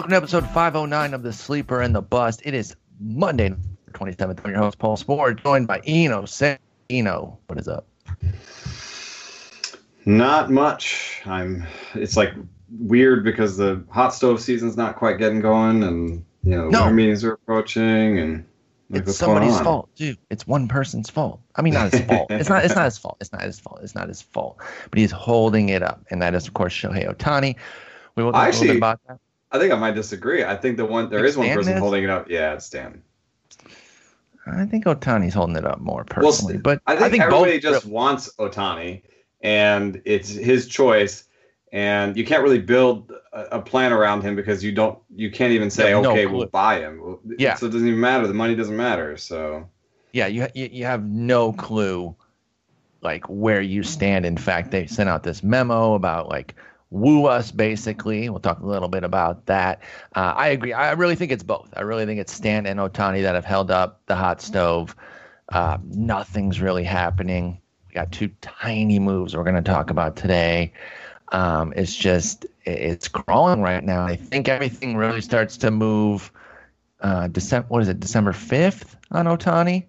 Welcome to episode 509 of The Sleeper and the Bust. It is Monday, 27th. I'm your host, Paul Sporer, joined by Eno. Say, Eno, what is up? Not much. I'm. It's like weird because the hot stove season's not quite getting going, and you know, No. winter meetings are approaching, and like, it's somebody's fault, dude. It's one person's fault. I mean, not his fault. It's not. It's not his fault. It's not his fault. It's not his fault. But he's holding it up, and that is, of course, Shohei Otani. We will talk a little bit about that. I think I might disagree. I think the one there Think is one person is? holding it up. Yeah, it's Stanton. I think Otani's holding it up more Well, personally, but I think, both everybody just wants Otani, and it's his choice. And you can't really build a, a plan around him because you don't. You can't even say, no okay, clue. we'll buy him. Yeah. So it doesn't even matter. The money doesn't matter. So yeah, you, you you have no clue like where you stand. In fact, they sent out this memo about like woo us basically. We'll talk a little bit about that. Uh, I agree. I really think it's both. I really think it's Stan and Otani that have held up the hot stove. Uh, nothing's really happening. We got two tiny moves we're going to talk about today. Um, it's just it's crawling right now. I think everything really starts to move. Uh, December, what is it? December fifth on Otani,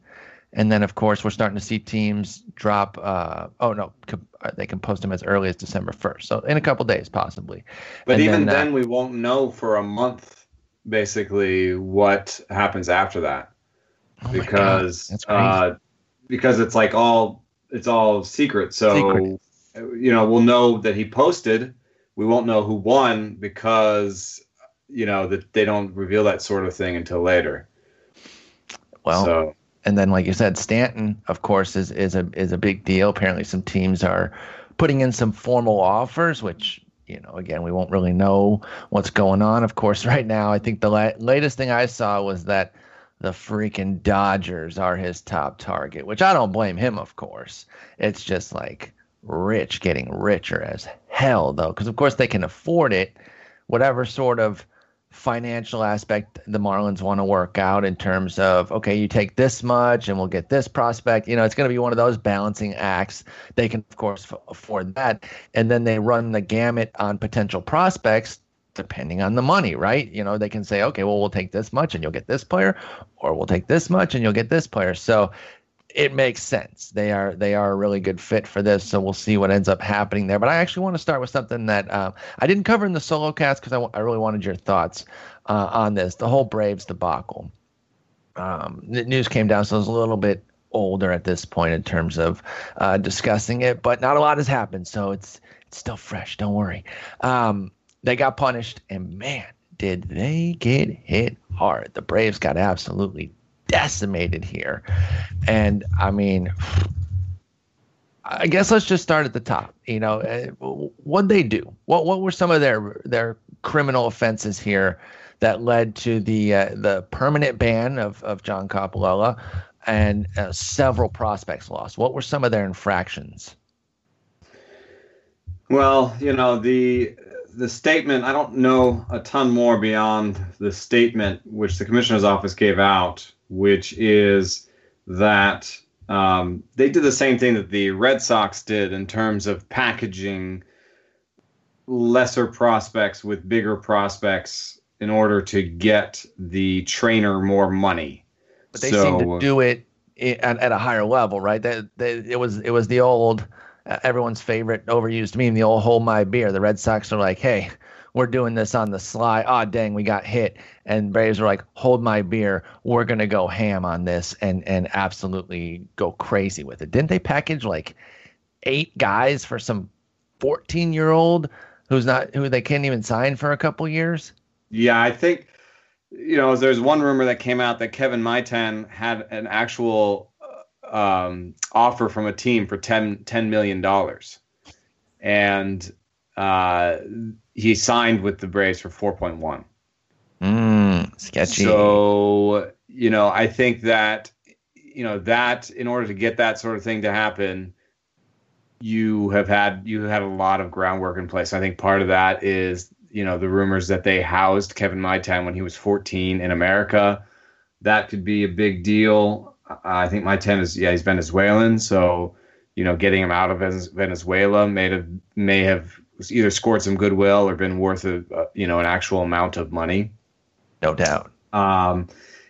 and then of course we're starting to see teams drop. Uh, oh no, uh, they can post them as early as December first. So in a couple days, possibly. But And even then, then, uh, we won't know for a month, basically, what happens after that, Oh because uh, because it's like all it's all secret. So Secret. uh, you know, we'll know that he posted. We won't know who won because you know that they don't reveal that sort of thing until later. well, so and then like you said, Stanton, of course, is is a is a big deal. Apparently, some teams are putting in some formal offers, which you know, again, we won't really know what's going on. Of course, right now, I think the la- latest thing I saw was that the freaking Dodgers are his top target, which I don't blame him. Of course, it's just like rich getting richer as hell, though, because of course they can afford it. Whatever sort of financial aspect the Marlins want to work out in terms of okay, you take this much and we'll get this prospect. You know, it's going to be one of those balancing acts. They can of course afford that, and then they run the gamut on potential prospects depending on the money, right? You know, they can say okay, well we'll take this much and you'll get this player, or we'll take this much and you'll get this player. So it makes sense. They are they are a really good fit for this. So we'll see what ends up happening there. But I actually want to start with something that um, I didn't cover in the solo cast because I, I really wanted your thoughts uh, on this. The whole Braves debacle. Um, the news came down, so it was a little bit older at this point in terms of uh, discussing it, but not a lot has happened, so it's it's still fresh. Don't worry. Um, they got punished, and man, did they get hit hard. The Braves got absolutely decimated here. And I mean, I guess let's just start at the top. You know, uh, what they do? What what were some of their their criminal offenses here that led to the uh, the permanent ban of of John Coppolella and uh, several prospects lost? What were some of their infractions? Well, you know the the statement. I don't know a ton more beyond the statement which the commissioner's office gave out, which is that um, they did the same thing that the Red Sox did in terms of packaging lesser prospects with bigger prospects in order to get the trainer more money. But they So- seem to do it at, at a higher level, right? That they, it was it was the old uh, everyone's favorite overused meme, the old hold my beer. The Red Sox are like, hey, we're doing this on the sly. Ah, dang, we got hit. And Braves are like, hold my beer. We're gonna go ham on this and and absolutely go crazy with it. Didn't they package like eight guys for some fourteen year old who's not who they can't even sign for a couple years? Yeah, I think you know there's one rumor that came out that Kevin Maitan had an actual um, offer from a team for 10, $10 million, and uh, he signed with the Braves for four point one. Mm, sketchy. So you know, I think that you know that in order to get that sort of thing to happen, you have had you had a lot of groundwork in place. I think part of that is you know the rumors that they housed Kevin Maitan when he was 14 in America. That could be a big deal. I think Maitan is yeah he's Venezuelan, so you know getting him out of Venezuela may have may have either scored some goodwill or been worth a, a you know an actual amount of money. No doubt. Um,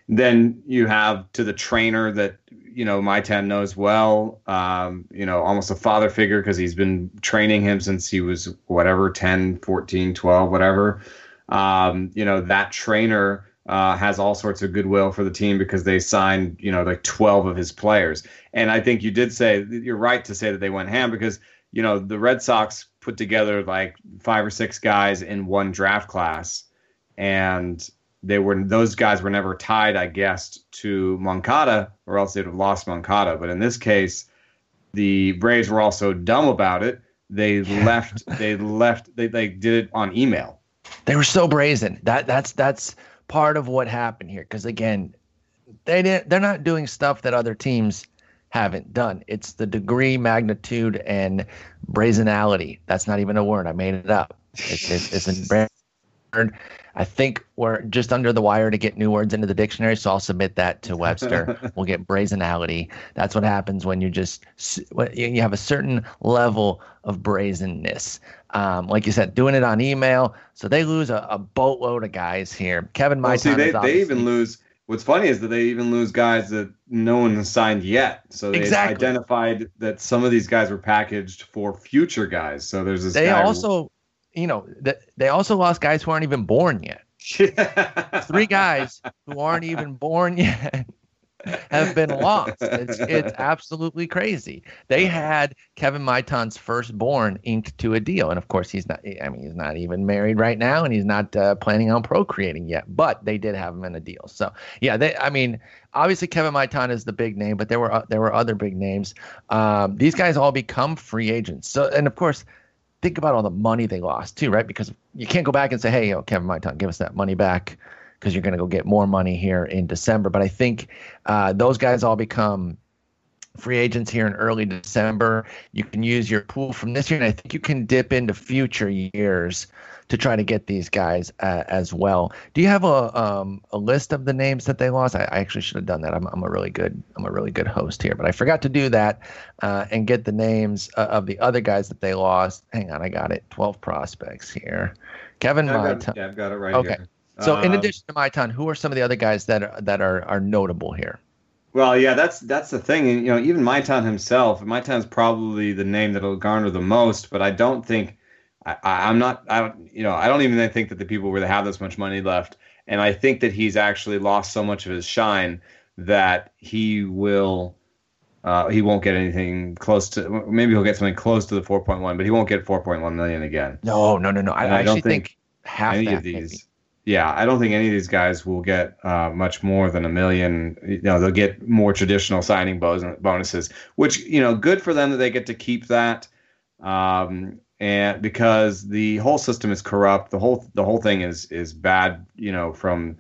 then you have to the trainer that you know Maitan knows well. Um, you know, almost a father figure because he's been training him since he was whatever 10, 14, 12, whatever. Um, you know, that trainer uh, has all sorts of goodwill for the team because they signed, you know, like 12 of his players. And I think you did say you're right to say that they went ham because, you know, the Red Sox put together like five or six guys in one draft class. And they were those guys were never tied, I guess, to Moncada, or else they'd have lost Moncada. But in this case, the Braves were also dumb about it. They left. They left. They they did it on email. They were so brazen. That that's that's part of what happened here. Because again, they didn't. They're not doing stuff that other teams haven't done. It's the degree, magnitude, and brazenality. That's not even a word. I made it up. It's it's, it's a Brand. I think we're just under the wire to get new words into the dictionary, so I'll submit that to Webster. we'll get brazenality. That's what happens when you just you have a certain level of brazenness. Um, like you said, doing it on email, so they lose a, a boatload of guys here. Kevin, my well, see, they, they even lose. What's funny is that they even lose guys that no one has signed yet. So they exactly. identified that some of these guys were packaged for future guys. So there's this. They also you know, they also lost guys who aren't even born yet. Three guys who aren't even born yet have been lost. It's, it's absolutely crazy. They had Kevin Maitan's firstborn inked to a deal, and of course he's not. I mean, he's not even married right now, and he's not uh, planning on procreating yet. But they did have him in a deal. So yeah, they. I mean, obviously Kevin Maitan is the big name, but there were uh, there were other big names. Um, these guys all become free agents. So and of course think about all the money they lost too, right? Because you can't go back and say, "Hey, yo, Kevin Maitan, give us that money back," because you're going to go get more money here in December. But I think uh, those guys all become free agents here in early December. You can use your pool from this year, and I think you can dip into future years to try to get these guys uh, as well. Do you have a um, a list of the names that they lost? I, I, actually should have done that. I'm, I'm a really good I'm a really good host here, but I forgot to do that uh, and get the names uh, of the other guys that they lost. Hang on, I got it. Twelve prospects here. Kevin yeah, Maitan. Yeah, I've got it right okay. here. So in um, addition to Maitan, who are some of the other guys that are, that are are notable here? Well, yeah, that's that's the thing. And, you know, even Maitan himself, Maitan's probably the name that'll garner the most, but I don't think I, am not. I don't. You know, I don't even think that the people really have this much money left, and I think that he's actually lost so much of his shine that he will. Uh, he won't get anything close to. Maybe he'll get something close to the 4.1, but he won't get 4.1 million again. No, no, no, no. I, I, don't think, think half any that, of these. Maybe. Yeah, I don't think any of these guys will get uh, much more than a million. You know, they'll get more traditional signing bonuses, which you know, good for them that they get to keep that. Um, and because the whole system is corrupt, the whole the whole thing is is bad. You know, from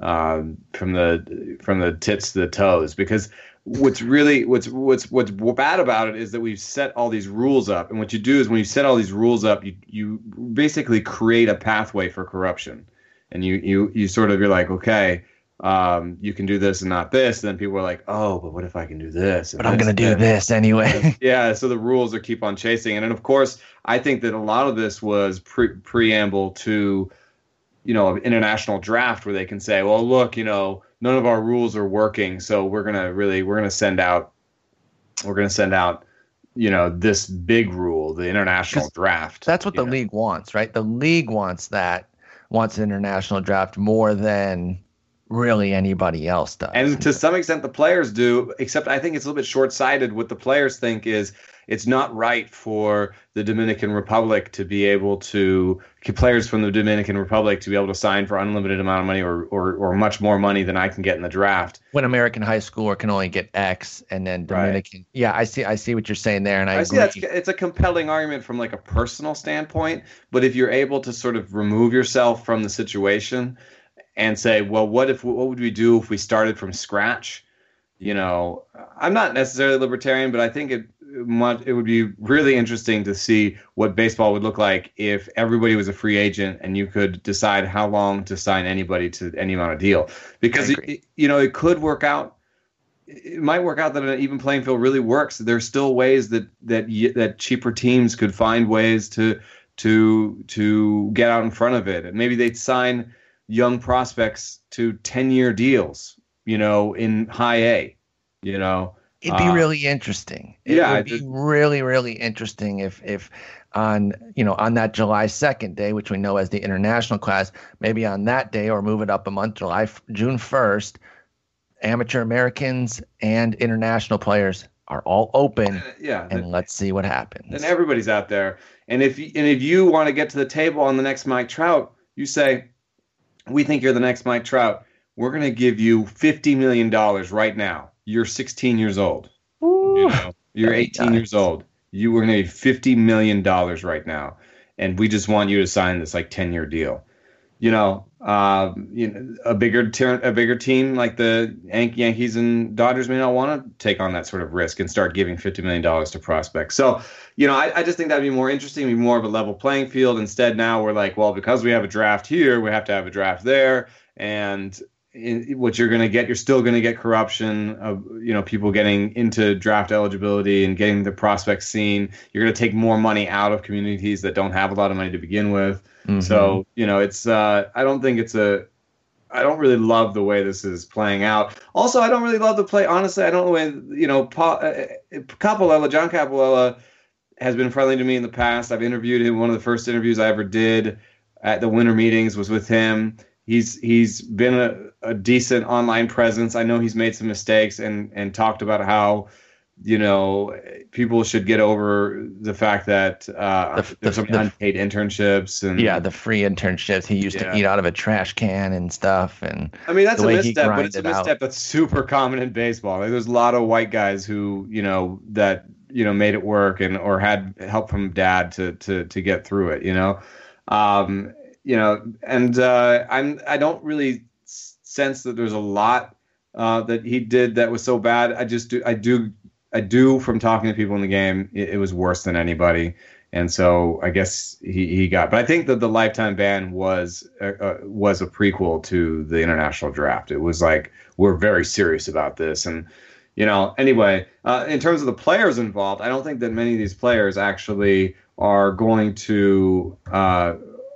um, from the from the tits to the toes. Because what's really what's what's what's bad about it is that we've set all these rules up, and what you do is when you set all these rules up, you you basically create a pathway for corruption, and you you you sort of you're like okay um, you can do this and not this. And then people are like, oh, but what if I can do this? But I'm going to do this anyway. yeah. So the rules are keep on chasing. And then, of course, I think that a lot of this was pre- preamble to, you know, an international draft where they can say, well, look, you know, none of our rules are working. So we're going to really, we're going to send out, we're going to send out, you know, this big rule, the international draft. That's what the know? league wants, right? The league wants that, wants an international draft more than really anybody else does. And to some extent, the players do, except I think it's a little bit short sighted. What the players think is it's not right for the Dominican Republic to be able to, players from the Dominican Republic to be able to sign for unlimited amount of money or, or, or much more money than I can get in the draft. When American high schooler can only get X and then Dominican. Right. Yeah, I see. I see what you're saying there. And I, I see that's, it's a compelling argument from like a personal standpoint. But if you're able to sort of remove yourself from the situation, and say, well, what if what would we do if we started from scratch? You know, I'm not necessarily libertarian, but I think it it would be really interesting to see what baseball would look like if everybody was a free agent and you could decide how long to sign anybody to any amount of deal. Because it, you know, it could work out. It might work out that an even playing field really works. There's still ways that that that cheaper teams could find ways to to to get out in front of it. And maybe they'd sign young prospects to 10 year deals, you know, in high A, you know. It'd be uh, really interesting. It yeah, would be just, really, really interesting if if on you know on that July second day, which we know as the international class, maybe on that day or move it up a month, July June first, amateur Americans and international players are all open. Uh, yeah, and let's see what happens. And everybody's out there. And if and if you want to get to the table on the next Mike Trout, you say, "We think you're the next Mike Trout. We're going to give you fifty million dollars right now. You're 16 years old. Ooh, you know, you're 18 nice. years old. You were going to need 50 million dollars right now, and we just want you to sign this like 10 year deal." You know, uh, you know, a bigger ter- a bigger team like the Yankees and Dodgers may not want to take on that sort of risk and start giving fifty million dollars to prospects. So, you know, I, I just think that'd be more interesting, be more of a level playing field. Instead, now we're like, well, because we have a draft here, we have to have a draft there, and in, what you're going to get, you're still going to get corruption of you know people getting into draft eligibility and getting the prospects seen. You're going to take more money out of communities that don't have a lot of money to begin with. Mm-hmm. So you know, it's uh, I don't think it's a I don't really love the way this is playing out. Also, I don't really love the play. Honestly, I don't know when you know pa, uh, uh John Coppolella has been friendly to me in the past. I've interviewed him. One of the first interviews I ever did at the winter meetings was with him he's he's been a, a decent online presence. I know he's made some mistakes and and talked about how you know people should get over the fact that uh, the, there's some the, unpaid internships and yeah the free internships he used yeah. to eat out of a trash can and stuff and i mean that's a misstep but it's a misstep that's super common in baseball like, there's a lot of white guys who you know that you know made it work and or had help from dad to to to get through it you know um you know, and uh, I'm I don't really sense that there's a lot uh, that he did that was so bad. I just do I do I do from talking to people in the game, it, it was worse than anybody. And so I guess he, he got, but I think that the lifetime ban was uh, uh, was a prequel to the international draft. It was like we're very serious about this, and you know. Anyway, uh, in terms of the players involved, I don't think that many of these players actually are going to uh,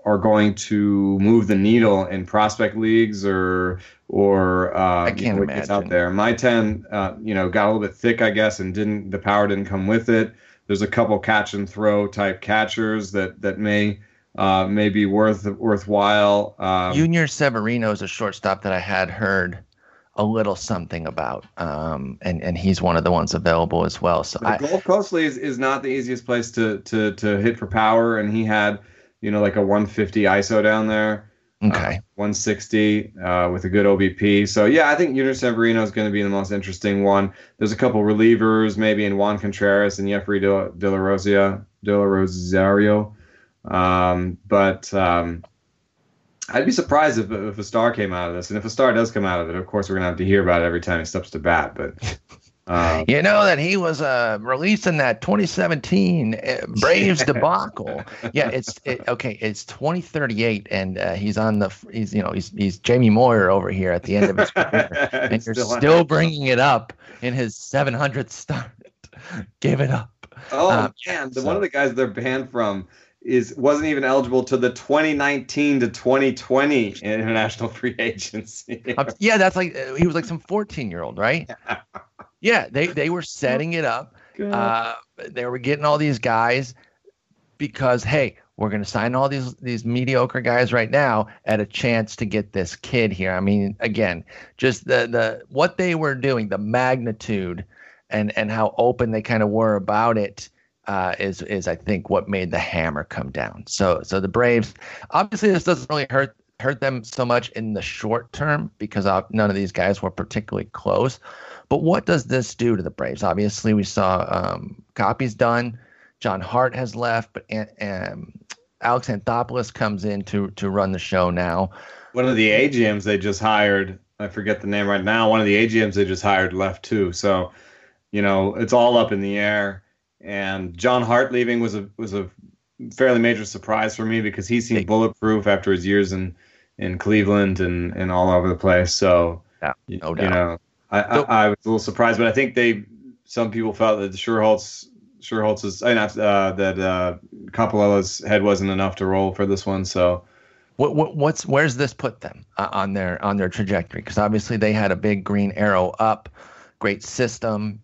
are going to move the needle in prospect leagues or or uh, I can't imagine. out there. Maitan, uh, you know, got a little bit thick, I guess, and didn't the power didn't come with it. There's a couple catch and throw type catchers that that may uh, may be worth worthwhile. Um, Yunior Severino is a shortstop that I had heard a little something about, um, and and he's one of the ones available as well. So the I, Gulf Coast is, is not the easiest place to to to hit for power, and he had you know, like a 150 ISO down there. Okay. Uh, 160 uh, with a good OBP. So yeah, I think Yunior Severino is going to be the most interesting one. There's a couple relievers, maybe in Juan Contreras and Jeffrey De, De La Rosia, De La Rosario. Um, but um, I'd be surprised if, if a star came out of this. And if a star does come out of it, of course, we're going to have to hear about it every time he steps to bat. But Uh, you know that he was uh, releasing that 2017 uh, Braves debacle. yeah, it's it, okay. It's 2038, and uh, he's on the he's you know he's he's Jamie Moyer over here at the end of his career, and you're still, still bringing it up in his 700th start. Give it up. Oh um, man, the, so, one of the guys they're banned from is wasn't even eligible to the 2019 to 2020 international free agency. yeah, that's like uh, he was like some 14 year old, right? Yeah, they they were setting it up. Uh, they were getting all these guys because hey, we're going to sign all these these mediocre guys right now at a chance to get this kid here. I mean, again, just the the what they were doing, the magnitude, and and how open they kind of were about it. Uh, is is I think what made the hammer come down. So so the Braves obviously this doesn't really hurt hurt them so much in the short term because uh, none of these guys were particularly close. But what does this do to the Braves? Obviously, we saw um, copies done. John Hart has left, but um, Alex Anthopoulos comes in to to run the show now. One of the AGMs they just hired, I forget the name right now. One of the AGMs they just hired left too. So, you know, it's all up in the air. And John Hart leaving was a was a fairly major surprise for me because he seemed bulletproof after his years in in Cleveland and and all over the place. So, yeah, no doubt. You know, I, I, I, was a little surprised, but I think they some people felt that the Schuerholz Schuerholz's uh, not, uh, that uh, head wasn't enough to roll for this one. So, what, what what's where's this put them uh, on their on their trajectory? Because obviously they had a big green arrow up, great system.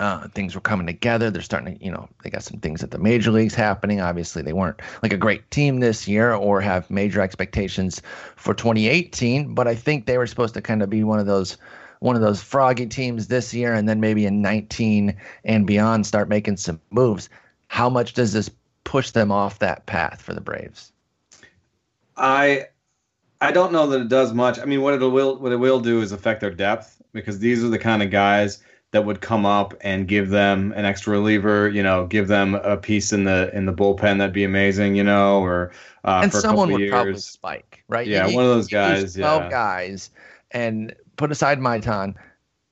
Uh, things were coming together. They're starting to, you know, they got some things at the major leagues happening. Obviously, they weren't like a great team this year or have major expectations for 2018. But I think they were supposed to kind of be one of those one of those froggy teams this year, and then maybe in 19 and beyond start making some moves. How much does this push them off that path for the Braves? I I don't know that it does much. I mean, what it will what it will do is affect their depth because these are the kind of guys that would come up and give them an extra reliever, you know, give them a piece in the in the bullpen that'd be amazing, you know, or uh, and someone would years. probably spike, right? Yeah, one of those guys. Twelve yeah. guys, and put aside Maitan,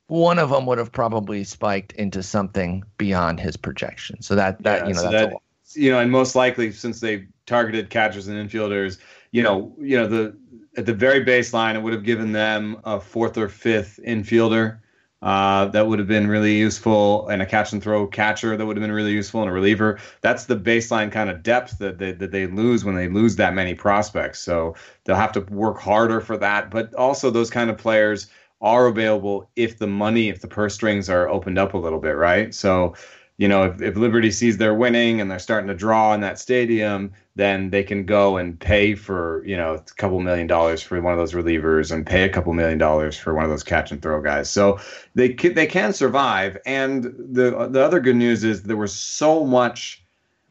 one of them would have probably spiked into something beyond his projection. So that that yeah, you know so that's that, you know, and most likely since they targeted catchers and infielders, you know, you know the at the very baseline, it would have given them a fourth or fifth infielder. Uh, that would have been really useful, and a catch and throw catcher that would have been really useful, and a reliever. That's the baseline kind of depth that they, that they lose when they lose that many prospects. So they'll have to work harder for that. But also, those kind of players are available if the money, if the purse strings are opened up a little bit, right? So, you know, if, if Liberty sees they're winning and they're starting to draw in that stadium, then they can go and pay for, you know, a couple million dollars for one of those relievers and pay a couple million dollars for one of those catch and throw guys. So they can, they can survive. And the the other good news is there was so much,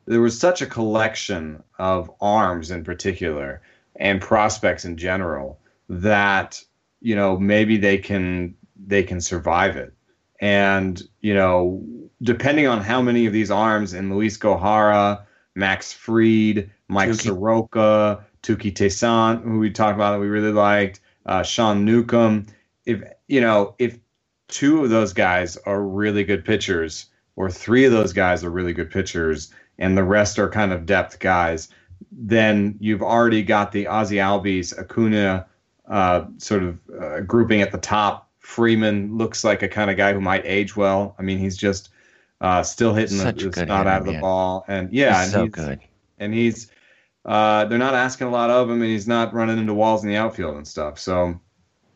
there was such a collection of arms in particular and prospects in general that you know maybe they can they can survive it and you know depending on how many of these arms in Luis Gohara, Max Fried, Mike Touki. Soroka, Touki Toussaint, who we talked about that we really liked, uh, Sean Newcomb. If you know if two of those guys are really good pitchers, or three of those guys are really good pitchers, and the rest are kind of depth guys, then you've already got the Ozzie Albies, Acuna, uh, sort of uh, grouping at the top. Freeman looks like a kind of guy who might age well. I mean, he's just uh, still hitting Such the, the snot out of the ball, and yeah, he's and so he's, good. And he's uh, they're not asking a lot of him, and he's not running into walls in the outfield and stuff. So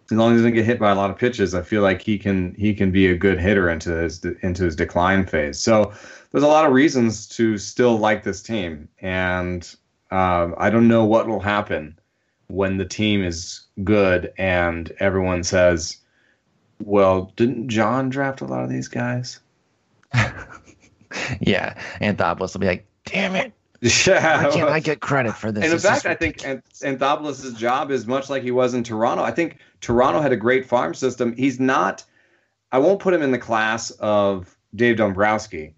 as long as he doesn't get hit by a lot of pitches, I feel like he can he can be a good hitter into his into his decline phase. So there's a lot of reasons to still like this team, and uh, I don't know what will happen when the team is good and everyone says, "Well, didn't John draft a lot of these guys?" yeah, Anthopoulos will be like, "Damn it." Yeah, Why can't I get credit for this? And in fact, I think Anthopoulos' job is much like he was in Toronto. I think Toronto had a great farm system. He's not. I won't put him in the class of Dave Dombrowski,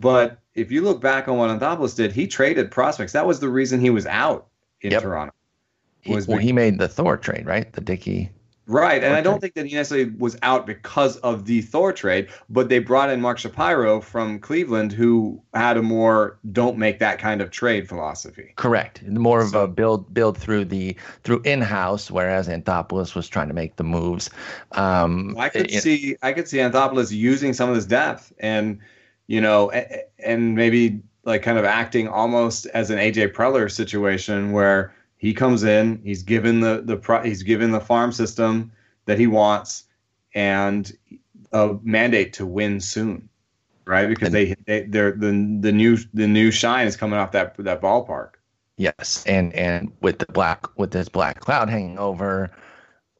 but if you look back on what Anthopoulos did, he traded prospects. That was the reason he was out in yep. Toronto. He, well, he made the Thor trade, right? The Dickey. Right, and I don't think that he necessarily was out because of the Thor trade, but they brought in Mark Shapiro from Cleveland, who had a more "don't make that kind of trade" philosophy. Correct, more of so, a build build through the through in house, whereas Anthopoulos was trying to make the moves. Um, I could it, see I could see Anthopoulos using some of this depth, and you know, and maybe like kind of acting almost as an AJ Preller situation where he comes in, he's given the the he's given the farm system that he wants and a mandate to win soon, right? Because they, they they're the the new the new shine is coming off that that ballpark. Yes, and and with the black with this black cloud hanging over,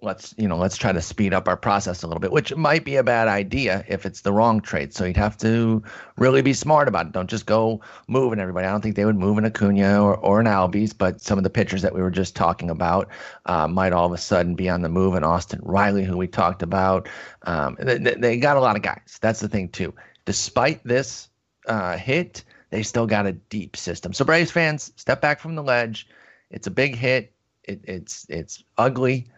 let's you know let's try to speed up our process a little bit which might be a bad idea if it's the wrong trade. So you'd have to really be smart about it. Don't just go moving everybody. I don't think they would move an acuna or, or an albies but some of the pitchers that we were just talking about uh, might all of a sudden be on the move and austin riley who we talked about um, they, they, got a lot of guys. That's the thing too. Despite this uh, hit they still got a deep system. So braves fans step back from the ledge. It's a big hit. It, it's it's ugly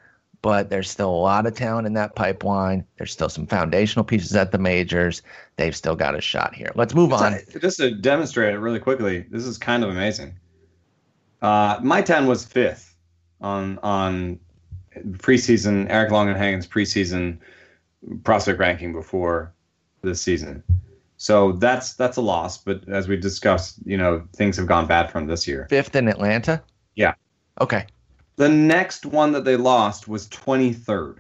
but there's still a lot of talent in that pipeline. There's still some foundational pieces at the majors. They've still got a shot here. Let's move on. Just to demonstrate it really quickly, this is kind of amazing. Uh, Maitan was fifth on on preseason Eric Long and Longenhagen's preseason prospect ranking before this season. So that's that's a loss. But as we discussed, you know, things have gone bad from this year. Fifth in Atlanta. Yeah. Okay. The next one that they lost was 23rd.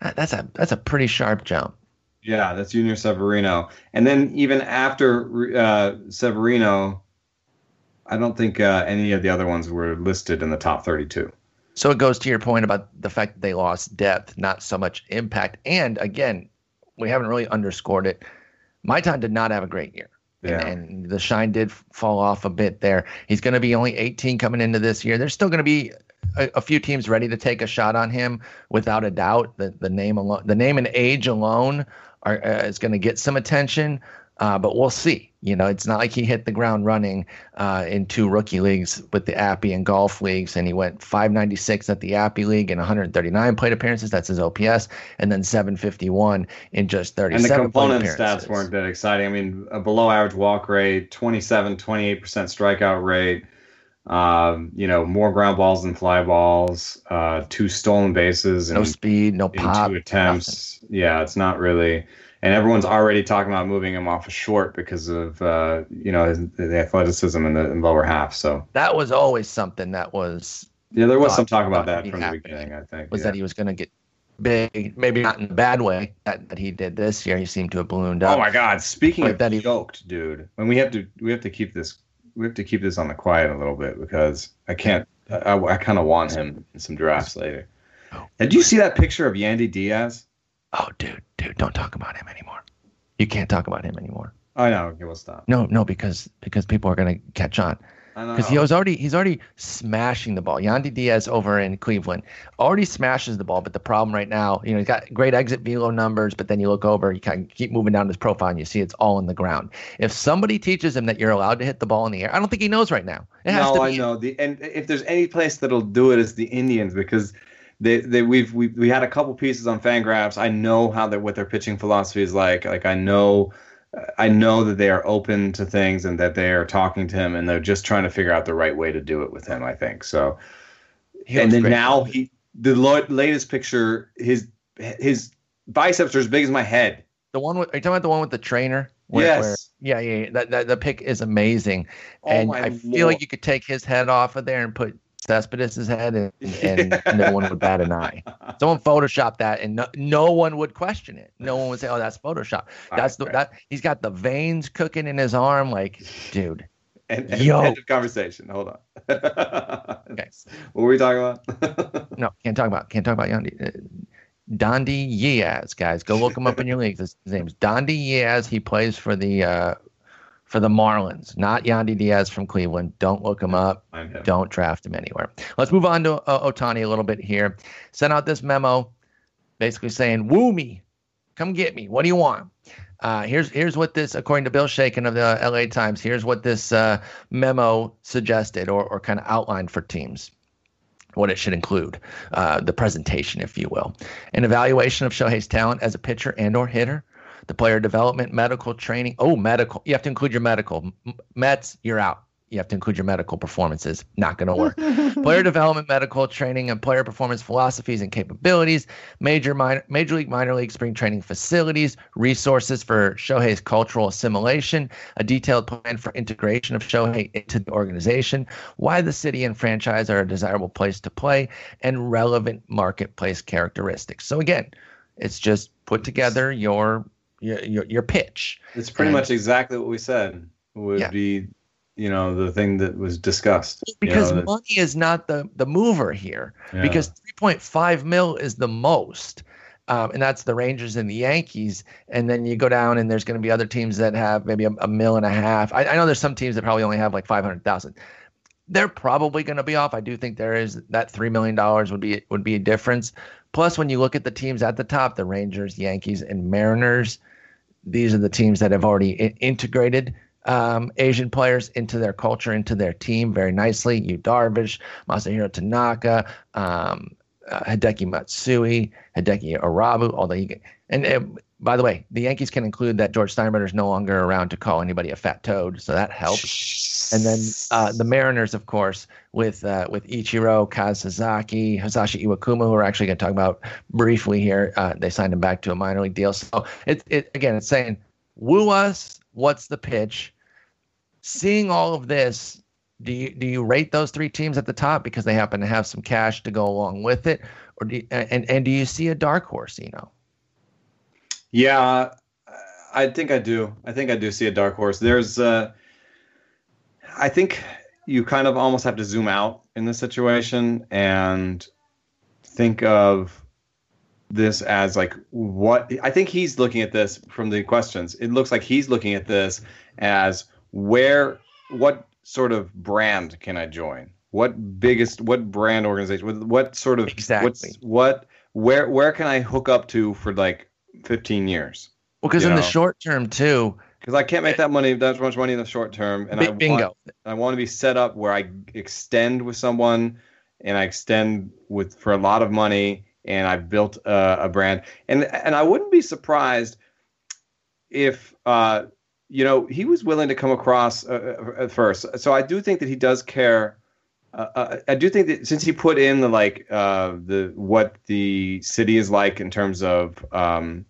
That's a that's a pretty sharp jump. Yeah, that's Yunior Severino. And then even after uh, Severino, I don't think uh, any of the other ones were listed in the top 32. So it goes to your point about the fact that they lost depth, not so much impact. And again, we haven't really underscored it. Maitan did not have a great year. Yeah. And, and the shine did fall off a bit there. He's going to be only 18 coming into this year. There's still going to be a, a, few teams ready to take a shot on him without a doubt. The the name alone, the name and age alone are uh, is going to get some attention. Uh, but we'll see. You know, it's not like he hit the ground running uh, in two rookie leagues with the Appy and Gulf leagues, and he went 596 at the Appy League and 139 plate appearances. That's his OPS, and then 751 in just 37. And the component stats weren't that exciting. I mean, a below average walk rate, 27, 28 percent strikeout rate. Um, you know, more ground balls than fly balls, uh, two stolen bases, no speed, no pop, two attempts. Nothing. Yeah, it's not really and everyone's already talking about moving him off a short because of uh, you know his, the athleticism in the in lower half. So that was always something that was. Yeah, there was some talk about that from happened. the beginning. I think was yeah. that he was going to get big, maybe not in a bad way that, that he did this year. He seemed to have ballooned up. Oh my God! Speaking of that, he joked, dude. When we have to, we have to keep this, we have to keep this on the quiet a little bit because I can't. I, I kind of want him in some drafts later. Oh. Did you see that picture of Yandy Diaz? oh, dude, dude, don't talk about him anymore. You can't talk about him anymore. I know. Okay, we'll stop. No, no, because because people are gonna catch on. Because he was already he's already smashing the ball. Yandy Diaz over in Cleveland already smashes the ball, but the problem right now, you know, he's got great exit velo numbers, but then you look over, you kind of keep moving down his profile, and you see it's all in the ground. If somebody teaches him that you're allowed to hit the ball in the air, I don't think he knows right now. It no, I know. The and if there's any place that'll do it, is the Indians because they, they we've we, we had a couple pieces on Fangraphs. I know how they what their pitching philosophy is like. Like I know I know that they are open to things and that they are talking to him and they're just trying to figure out the right way to do it with him. I think so. He and then now he the latest picture his his biceps are as big as my head. The one with, are you talking about the one with the trainer? Where, yes. Where, yeah, yeah. That, that the pick is amazing, oh and I Lord. feel like you could take his head off of there and put Cespedes' head, and, and no one would bat an eye. Someone photoshopped that, and no, no one would question it. No one would say, "Oh, that's Photoshop." That's the, that. He's got the veins cooking in his arm, like, dude. And, and Yo. end of conversation. Hold on. okay. What were we talking about? no, can't talk about. Can't talk about Yandy. Uh, Dondi Diaz, guys, go look him up in your leagues. His, his name's Dondi Diaz. He plays for the uh, for the Marlins, not Yandy Diaz from Cleveland. Don't look him up. Don't draft him anywhere. Let's move on to uh, Ohtani a little bit here. Sent out this memo basically saying, woo me, come get me. What do you want? Uh, here's here's what this, according to Bill Shaikin of the LA Times, here's what this uh, memo suggested or, or kind of outlined for teams what it should include, uh, the presentation, if you will, an evaluation of Shohei's talent as a pitcher and or hitter, the player development, medical training. Oh, medical. You have to include your medical. Mets, you're out. You have to include your medical performances. Not going to work. player development, medical training, and player performance philosophies and capabilities. Major minor, major league, minor league, spring training facilities. Resources for Shohei's cultural assimilation. A detailed plan for integration of Shohei into the organization. Why the city and franchise are a desirable place to play, and relevant marketplace characteristics. So again, it's just put together your your your, your pitch. It's pretty and, much exactly what we said would yeah. be you know the thing that was discussed because you know, money is not the the mover here yeah. because 3.5 mil is the most um, and that's the Rangers and the Yankees. And then you go down, and there's going to be other teams that have maybe a, a mil and a half. I, I, know there's some teams that probably only have like five hundred thousand. They're probably going to be off. I do think there is that three million dollars would be would be a difference. Plus, when you look at the teams at the top, the Rangers, Yankees, and Mariners, these are the teams that have already I- integrated um, Asian players into their culture, into their team very nicely. Yu Darvish, Masahiro Tanaka, um, uh, Hideki Matsui, Hideki Irabu, although get, and uh, by the way, the Yankees can include that George Steinbrenner is no longer around to call anybody a fat toad, so that helps. And then uh, the Mariners, of course, with uh, with Ichiro, Kaz Sasaki, Hisashi Iwakuma, who we're actually going to talk about briefly here. Uh, they signed him back to a minor league deal. So it, it again, it's saying woo us. What's the pitch? Seeing all of this, do you do you rate those three teams at the top because they happen to have some cash to go along with it, or do you, and and do you see a dark horse? You know. Yeah, I think I do. I think I do see a dark horse. There's, uh, I think you kind of almost have to zoom out in this situation and think of this as like what I think he's looking at this from the questions. It looks like he's looking at this as where what sort of brand can I join? What biggest what brand organization? What, what sort of exactly what where where can I hook up to for like 15 years? Well, because in know? the short term too, because I can't make that money that much money in the short term, and I bingo. Want, I want to be set up where I extend with someone, and I extend with for a lot of money, and I've built a, a brand, and and I wouldn't be surprised if uh, you know he was willing to come across uh, uh at first. So I do think that he does care. Uh, uh, I do think that since he put in the like uh, the what the city is like in terms of um,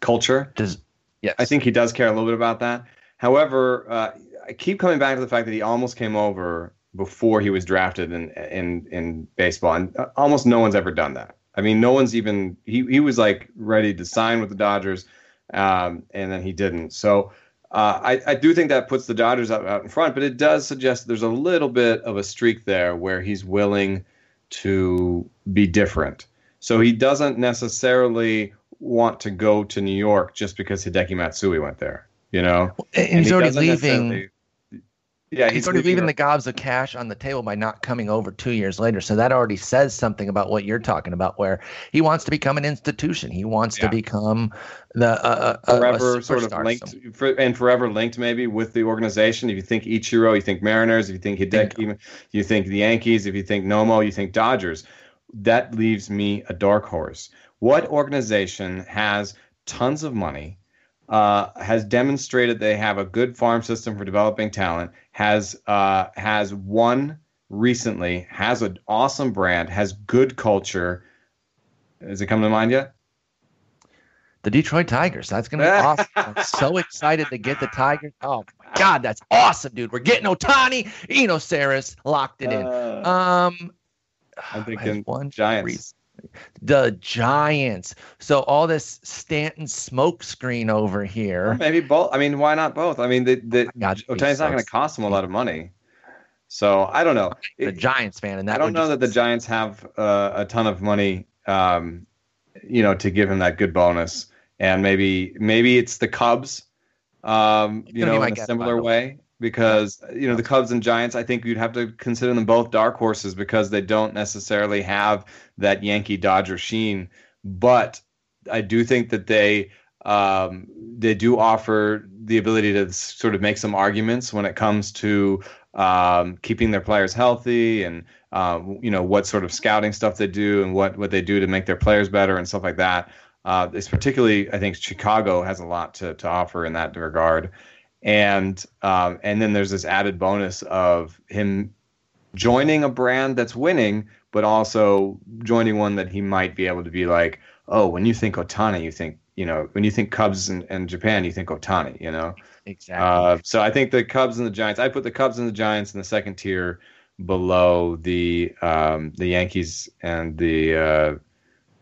culture. Does yes. I think he does care a little bit about that. However, uh, I keep coming back to the fact that he almost came over before he was drafted in in in baseball, and uh, almost no one's ever done that. I mean, no one's even he he was like ready to sign with the Dodgers, um, and then he didn't. So. Uh, I, I do think that puts the Dodgers out, out in front, but it does suggest there's a little bit of a streak there where he's willing to be different. So he doesn't necessarily want to go to New York just because Hideki Matsui went there. You know, and, and he's he already leaving. Yeah, he's, he's already leaving the gobs of cash on the table by not coming over two years later. So that already says something about what you're talking about, where he wants to become an institution. He wants yeah. to become the uh, uh forever sort of linked for, and forever linked maybe with the organization. If you think Ichiro, you think Mariners. If you think Hideki, you think the Yankees. If you think Nomo, you think Dodgers. That leaves me a dark horse. What organization has tons of money, uh, has demonstrated they have a good farm system for developing talent, has uh, has won recently, has an awesome brand, has good culture. Has it come to mind yet? The Detroit Tigers. That's gonna be awesome. I'm so excited to get the Tigers. Oh my god, that's awesome, dude. We're getting Ohtani, Eno Sarris locked it in. Uh, um, I'm thinking one Giants the Giants. So all this Stanton smokescreen over here. maybe both. I mean, why not both? I mean, the the Ohtani's so not going to cost him a lot of money. So I don't know. The it, Giants fan, and that I don't know that the Giants have uh, a ton of money, um, you know, to give him that good bonus. And maybe maybe it's the Cubs, um, you know, in a similar way because you know the Cubs and Giants. I think you'd have to consider them both dark horses because they don't necessarily have that Yankee Dodger sheen. But I do think that they um, they do offer the ability to sort of make some arguments when it comes to um, keeping their players healthy and uh, you know what sort of scouting stuff they do and what what they do to make their players better and stuff like that. Uh, it's particularly I think Chicago has a lot to to offer in that regard and um, and then there's this added bonus of him joining a brand that's winning, but also joining one that he might be able to be like, oh, when you think Otani, you think you know, when you think Cubs and, and Japan, you think Otani, you know. Exactly. Uh, so I think the Cubs and the Giants. I put the Cubs and the Giants in the second tier below the um, the Yankees and the uh,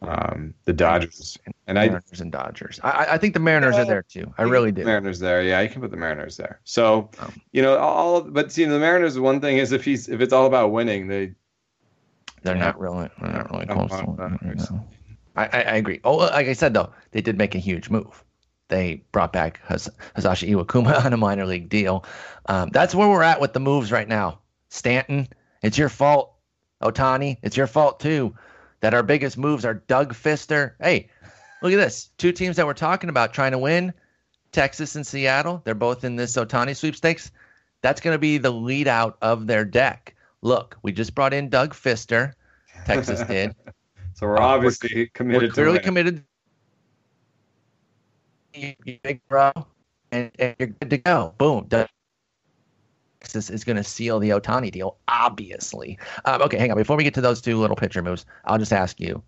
um, the Dodgers and I, Mariners and Dodgers. I, I think the Mariners are there too. I really do. Mariners there, yeah. You can put the Mariners there. So, oh. you know, all. But see, the Mariners. One thing is if he's if it's all about winning, they they're not really they're not really close to. I, I, I agree. Oh, like I said though, they did make a huge move. They brought back Hisashi Iwakuma on a minor league deal. Um, that's where we're at with the moves right now. Stanton, it's your fault. Otani, it's your fault too that our biggest moves are Doug Fister. Hey, look at this. Two teams that we're talking about trying to win, Texas and Seattle. They're both in this Ohtani sweepstakes. That's going to be the lead out of their deck. Look, we just brought in Doug Fister. Texas did. so we're obviously we're, committed. We're clearly committed. You big bro, and, and, you're good to go. Boom. Doug Texas is going to seal the Otani deal, obviously. Um, okay, hang on. Before we get to those two little pitcher moves, I'll just ask you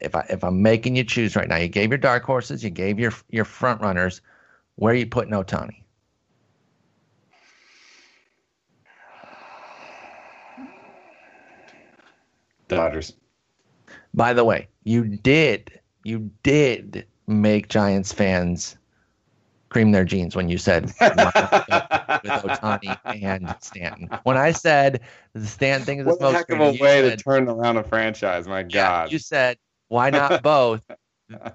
if I if I'm making you choose right now, you gave your dark horses, you gave your your front runners. Where are you putting Ohtani? Dodgers. By the way, you did you did make Giants fans cream their jeans when you said with Ohtani and Stanton. When I said the Stanton thing is what the a heck of a way said, to turn around a franchise. My yeah, God. You said why not both?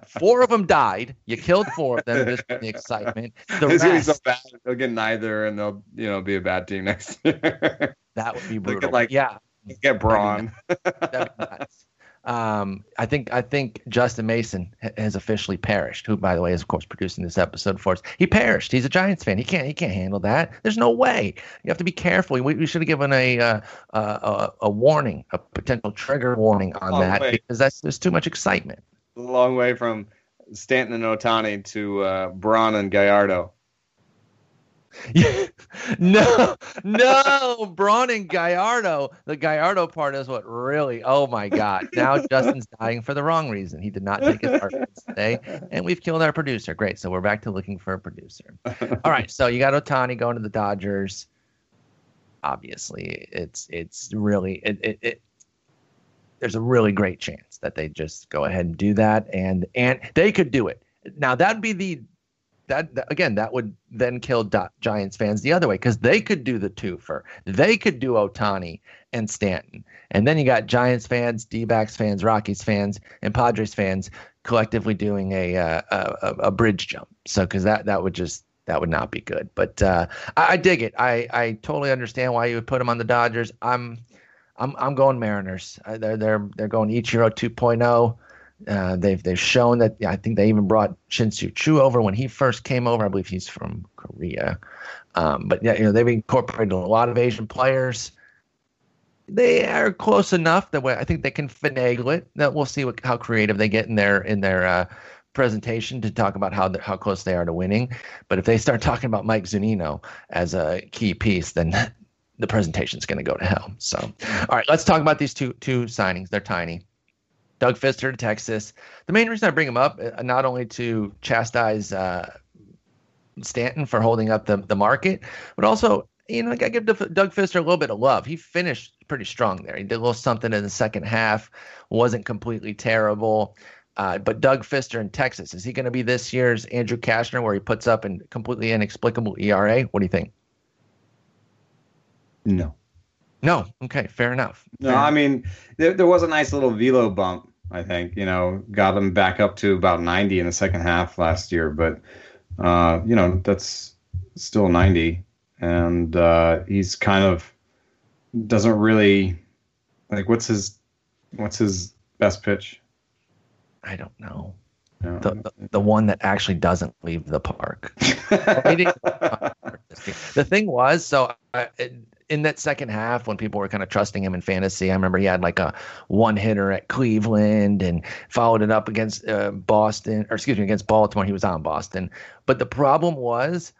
four of them died. You killed four of them just for the excitement. The it's rest, so bad. They'll get neither, and they'll you know be a bad team next year. that would be brutal. like yeah, get Braun. That'd be nuts. Um, I think I think Justin Mason has officially perished. Who, by the way, is of course producing this episode for us. He perished. He's a Giants fan. He can't he can't handle that. There's no way. You have to be careful. We, we should have given a, uh, a a warning, a potential trigger warning on Long that way. because that's there's too much excitement. a long way from Stanton and Ohtani to uh, Braun and Gallardo. no, no, Braun and Gallardo. The Gallardo part is what really. Oh my God! Now Justin's dying for the wrong reason. He did not take his heart today, and we've killed our producer. Great. So we're back to looking for a producer. All right. So you got Ohtani going to the Dodgers. Obviously, it's it's really it, it, it there's a really great chance that they just go ahead and do that, and and they could do it. Now that'd be the that, that again that would then kill Do- Giants fans the other way because they could do the twofer. They could do Ohtani and Stanton, and then you got Giants fans, D-backs fans, Rockies fans, and Padres fans collectively doing a uh, a, a bridge jump. So because that that would just that would not be good. But uh, I, I dig it. I I totally understand why you would put them on the Dodgers. I'm I'm I'm going Mariners. They're they're they're going Ichiro 2.0. Uh, they've they've shown that. I think they even brought Shin-Soo Choo over when he first came over. I believe he's from Korea. Um, but yeah, you know they've incorporated a lot of Asian players. They are close enough that I think they can finagle it. That we'll see what, how creative they get in their in their uh, presentation to talk about how how close they are to winning. But if they start talking about Mike Zunino as a key piece, then the presentation's going to go to hell. So, all right, let's talk about these two two signings. They're tiny. Doug Fister to Texas. The main reason I bring him up, uh, not only to chastise uh, Stanton for holding up the, the market, but also, you know, I give Doug Fister a little bit of love. He finished pretty strong there. He did a little something in the second half, wasn't completely terrible. Uh, but Doug Fister in Texas, is he going to be this year's Andrew Cashner where he puts up a completely inexplicable ERA? What do you think? No. No. Okay. Fair enough. No, fair I mean there, there was a nice little velo bump. I think you know got him back up to about 90 in the second half last year, but uh, you know that's still 90, and uh, he's kind of doesn't really like what's his what's his best pitch? I don't know. No. The, the, the one that actually doesn't leave the park. the thing was, so uh, in that second half, when people were kind of trusting him in fantasy, I remember he had like a one hitter at Cleveland and followed it up against uh, Boston, or excuse me, against Baltimore. He was on Boston, but the problem was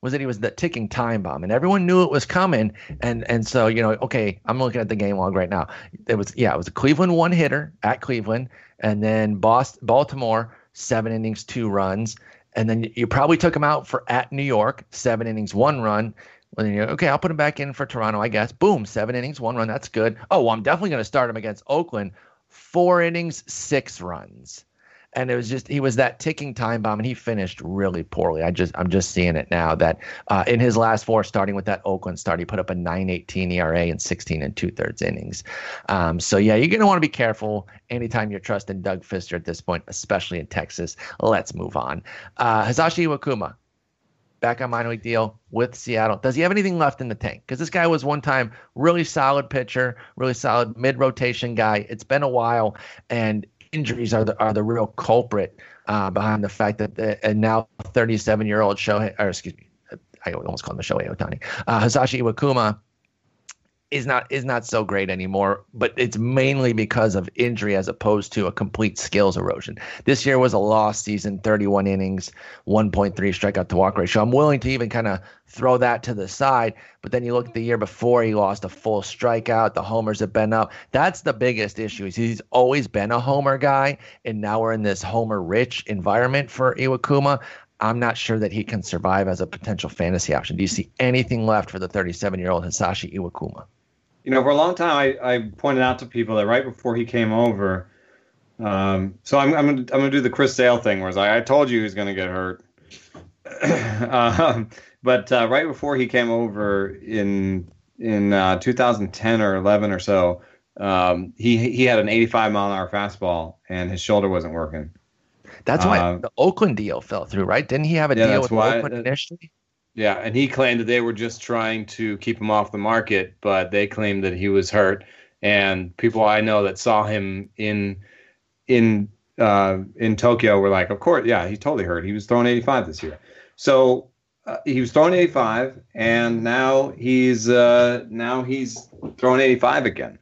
was that he was the ticking time bomb, and everyone knew it was coming. And and so you know, okay, I'm looking at the game log right now. It was yeah, it was a Cleveland one hitter at Cleveland, and then Boston, Baltimore seven innings, two runs, and then you probably took him out for at New York seven innings, one run. Well, then you're okay. I'll put him back in for Toronto, I guess. Boom, seven innings, one run. That's good. Oh, well, I'm definitely going to start him against Oakland. Four innings, six runs and it was just he was that ticking time bomb and he finished really poorly i just i'm just seeing it now that uh, in his last four starting with that oakland start he put up a 918 era in 16 and two-thirds innings um, so yeah you're going to want to be careful anytime you're trusting doug fister at this point especially in texas let's move on uh, hisashi iwakuma back on minor league deal with Seattle. Does he have anything left in the tank? Because this guy was one time really solid pitcher, really solid mid rotation guy. It's been a while, and injuries are the are the real culprit uh, behind the fact that the and now 37 year old Shohei, or excuse me, I almost called him Shohei Ohtani, uh, Hisashi Iwakuma is not is not so great anymore. But it's mainly because of injury as opposed to a complete skills erosion. This year was a lost season, 31 innings, 1.3 strikeout to walk ratio. I'm willing to even kind of throw that to the side. But then you look at the year before, he lost a full strikeout. The homers have been up. That's the biggest issue. Is he's always been a homer guy, and now we're in this homer rich environment for Iwakuma. I'm not sure that he can survive as a potential fantasy option. Do you see anything left for the 37 year old Hisashi Iwakuma? You know, for a long time, I, I pointed out to people that right before he came over, um, so I'm, I'm, gonna, I'm gonna do the Chris Sale thing, where I, I told you he's gonna get hurt. um, but uh, right before he came over in in uh, 2010 or 11 or so, um, he he had an 85 mile an hour fastball and his shoulder wasn't working. That's why um, the Oakland deal fell through, right? Didn't he have a yeah, deal with why, Oakland initially? Yeah, and he claimed that they were just trying to keep him off the market, but they claimed that he was hurt. And people I know that saw him in in uh, in Tokyo were like, of course, yeah, he's totally hurt. He was throwing 85 this year. So uh, he was throwing 85, and now he's uh, now he's throwing 85 again.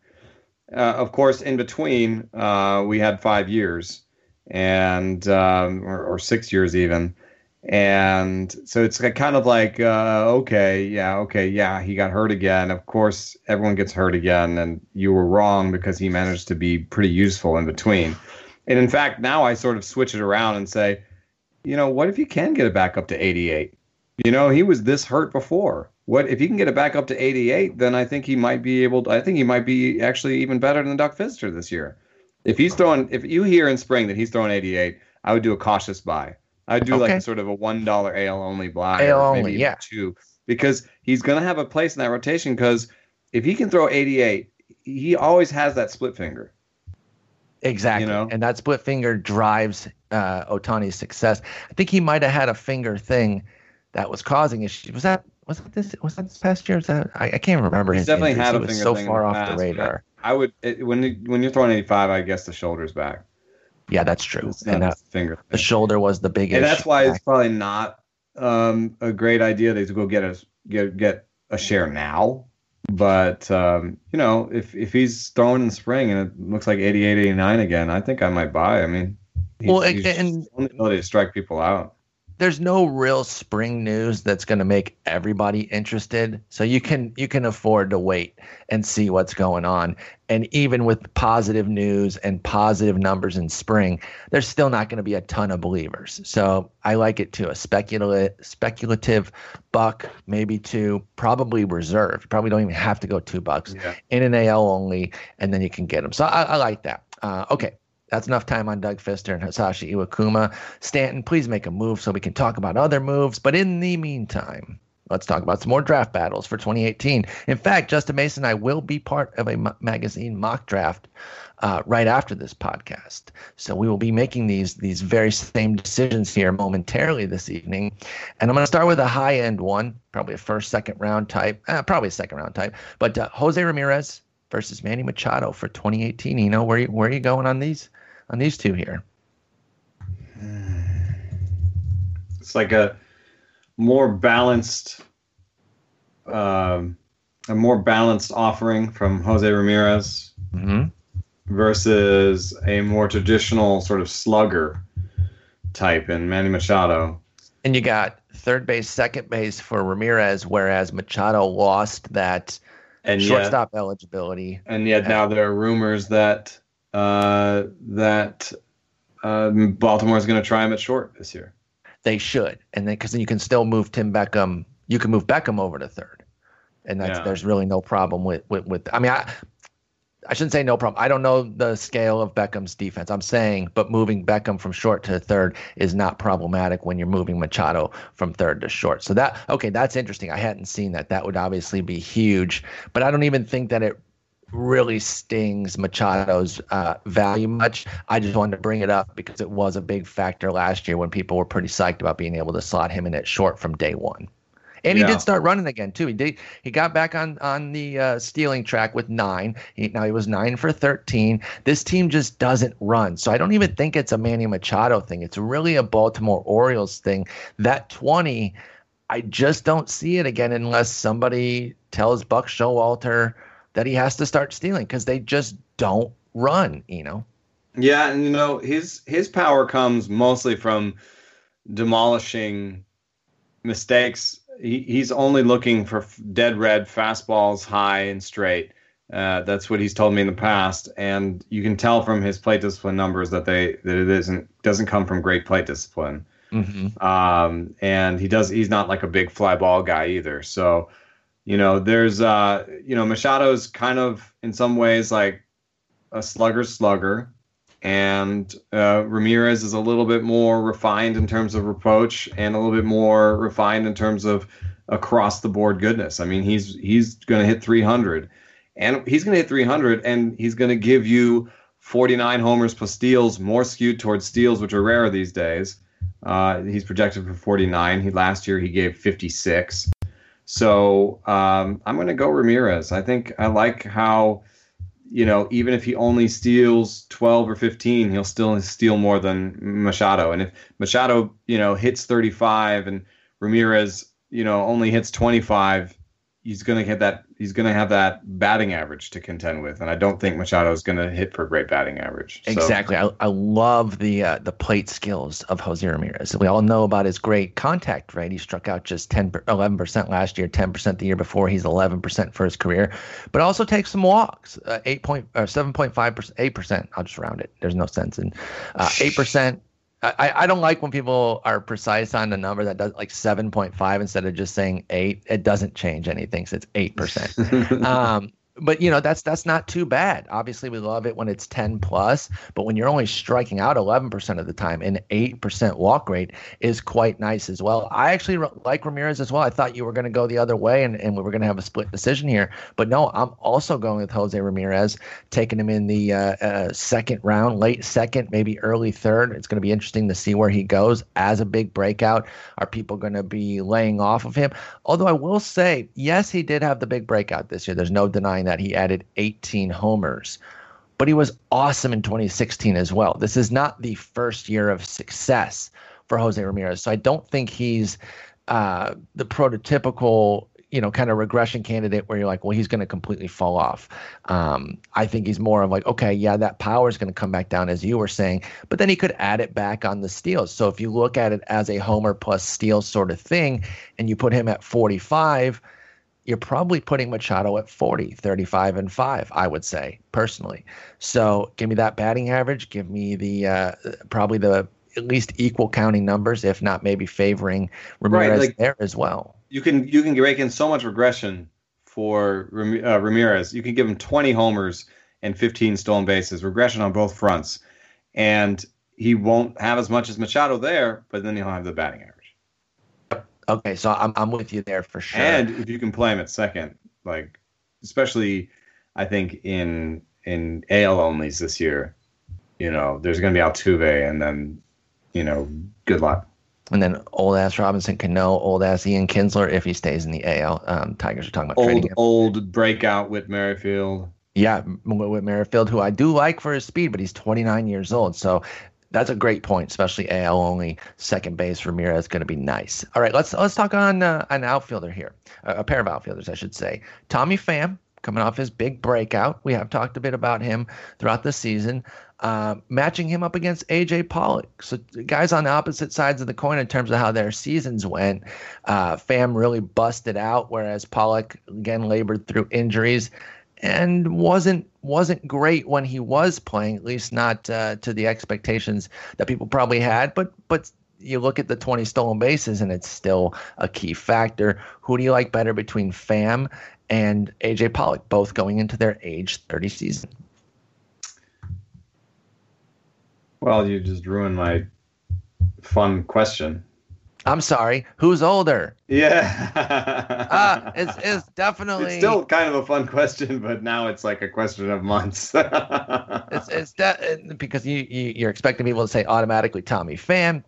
Uh, of course, in between, uh, we had five years, and um, or, or, six years even, and so it's kind of like, uh, okay, yeah, okay, yeah, he got hurt again. Of course, everyone gets hurt again, and you were wrong because he managed to be pretty useful in between. And in fact, now I sort of switch it around and say, you know, what if you can get it back up to 88? You know, he was this hurt before. What if he can get it back up to 88? Then I think he might be able. To, I think he might be actually even better than Doug Fister this year. If he's throwing, if you hear in spring that he's throwing 88, I would do a cautious buy. I'd do okay. like a sort of a one dollar AL only buy, AL only, yeah, two, because he's going to have a place in that rotation. Because if he can throw 88, he always has that split finger. Exactly. You know? And that split finger drives uh, Ohtani's success. I think he might have had a finger thing that was causing issues. Was that was that this was that this past year? Was that I, I can't remember. He's his definitely injuries. had a he finger so far off past, the radar. I would it, when when you're throwing 85, I guess the shoulder's back. Yeah, that's true. and that, finger thing. the shoulder was the biggest. And that's why it's probably not um, a great idea to go get a get get a share now. But um, you know, if if he's throwing in spring and it looks like 88, 89 again, I think I might buy. I mean, he's, well, he's and ability to strike people out there's no real spring news that's going to make everybody interested. So you can you can afford to wait and see what's going on. And even with positive news and positive numbers in spring there's still not going to be a ton of believers. So i like it to a speculative speculative buck maybe two probably reserved. Probably don't even have to go two bucks. Yeah. in an al only and then you can get them so i, I like that. Uh, okay that's enough time on Doug Fister and Hisashi Iwakuma. Stanton, please make a move so we can talk about other moves. But in the meantime, let's talk about some more draft battles for 2018. In fact, Justin Mason and I will be part of a m- magazine mock draft uh, right after this podcast. So we will be making these these very same decisions here momentarily this evening. And I'm going to start with a high end one, probably a first, second round type, uh, probably a second round type. But uh, Jose Ramirez versus Manny Machado for 2018. You know where where are you going on these? On these two here? It's like a more balanced, um, a more balanced offering from Jose Ramirez mm-hmm. versus a more traditional sort of slugger type in Manny Machado. And you got third base, second base for Ramirez, whereas Machado lost that and shortstop yet, eligibility. And yet now there are rumors that uh, that um, Baltimore is going to try him at short this year. They should, and then because then you can still move Tim Beckham. You can move Beckham over to third, and that's yeah. there's really no problem with, with with. I mean, I I shouldn't say no problem. I don't know the scale of Beckham's defense. I'm saying, but moving Beckham from short to third is not problematic when you're moving Machado from third to short. So that okay, that's interesting. I hadn't seen that. That would obviously be huge, but I don't even think that it really stings Machado's uh, value much. I just wanted to bring it up because it was a big factor last year when people were pretty psyched about being able to slot him in at short from day one. And yeah. he did start running again too. He did. He got back on on the uh, stealing track with nine. He, now he was nine for thirteen. This team just doesn't run, so I don't even think it's a Manny Machado thing. It's really a Baltimore Orioles thing. That twenty, I just don't see it again unless somebody tells Buck Showalter that he has to start stealing because they just don't run, you know. Yeah, and you know his his power comes mostly from demolishing mistakes. He, he's only looking for dead red fastballs high and straight. Uh, that's what he's told me in the past, and you can tell from his plate discipline numbers that they that it isn't doesn't come from great plate discipline. Mm-hmm. Um, and he does. He's not like a big fly ball guy either. So, you know, there's uh, you know, Machado's kind of in some ways like a slugger slugger, and uh, Ramirez is a little bit more refined in terms of approach and a little bit more refined in terms of across the board goodness. I mean, he's he's going to hit 300, and he's going to hit 300, and he's going to give you 49 homers plus steals, more skewed towards steals, which are rare these days. Uh, he's projected for 49. He last year he gave 56. So um, I'm going to go Ramirez. I think I like how, you know, even if he only steals 12 or 15, he'll still steal more than Machado. And if Machado, you know, hits 35 and Ramirez, you know, only hits 25, he's going to get that he's going to have that batting average to contend with, and I don't think Machado is going to hit for a great batting average. So. Exactly. I, I love the uh, the plate skills of Jose Ramirez. We all know about his great contact rate. He struck out just 10, 11% last year, 10% the year before. He's 11% for his career, but also takes some walks. Uh, 8 point, or 7.5%, 8%. I'll just round it. There's no sense in uh, 8%. I, I don't like when people are precise on the number that does like 7.5 instead of just saying eight. It doesn't change anything. So it's 8%. um, but you know that's that's not too bad. Obviously, we love it when it's 10 plus, but when you're only striking out 11% of the time, an 8% walk rate is quite nice as well. I actually like Ramirez as well. I thought you were going to go the other way and, and we were going to have a split decision here, but no, I'm also going with Jose Ramirez, taking him in the uh, uh, second round, late second, maybe early third. It's going to be interesting to see where he goes as a big breakout. Are people going to be laying off of him? Although I will say, yes, he did have the big breakout this year. There's no denying that that, he added 18 homers. But he was awesome in 2016 as well. This is not the first year of success for Jose Ramirez. So I don't think he's uh, the prototypical you know, kind of regression candidate where you're like, well, he's going to completely fall off. Um, I think he's more of like, okay, yeah, that power is going to come back down, as you were saying, but then he could add it back on the steals. So if you look at it as a homer plus steal sort of thing, and you put him at 45, you're probably putting Machado at 40, 35 and 5, I would say personally. So give me that batting average, give me the uh, probably the at least equal counting numbers, if not maybe favoring Ramirez right, like, there as well. You can you can rake in so much regression for uh, Ramirez. You can give him 20 homers and 15 stolen bases, regression on both fronts, and he won't have as much as Machado there, but then he'll have the batting average. Okay, so I'm I'm with you there for sure. And if you can play him at second, like especially, I think in in AL onlys this year, you know, there's going to be Altuve, and then, you know, good luck. And then old ass Robinson Cano, old ass Ian Kinsler if he stays in the AL. Um, Tigers are talking about old old breakout Whit Merrifield. Yeah, Whit Merrifield, who I do like for his speed, but he's 29 years old. So that's a great point, especially AL only second base is going to be nice. All right, let's let's talk on uh, an outfielder here, uh, a pair of outfielders, I should say. Tommy Pham coming off his big breakout. We have talked a bit about him throughout the season. Uh, matching him up against AJ Pollock. So guys on the opposite sides of the coin in terms of how their seasons went. Uh, Pham really busted out, whereas Pollock again labored through injuries and wasn't wasn't great when he was playing, at least not uh, to the expectations that people probably had. But but you look at the 20 stolen bases, and it's still a key factor. Who do you like better between Pham and AJ Pollock, both going into their age 30 season? Well, you just ruined my fun question. I'm sorry. Who's older? Yeah. uh, it's, it's definitely. It's still kind of a fun question, but now it's like a question of months. it's it's de- because you, you you're expecting people to say automatically Tommy Pham,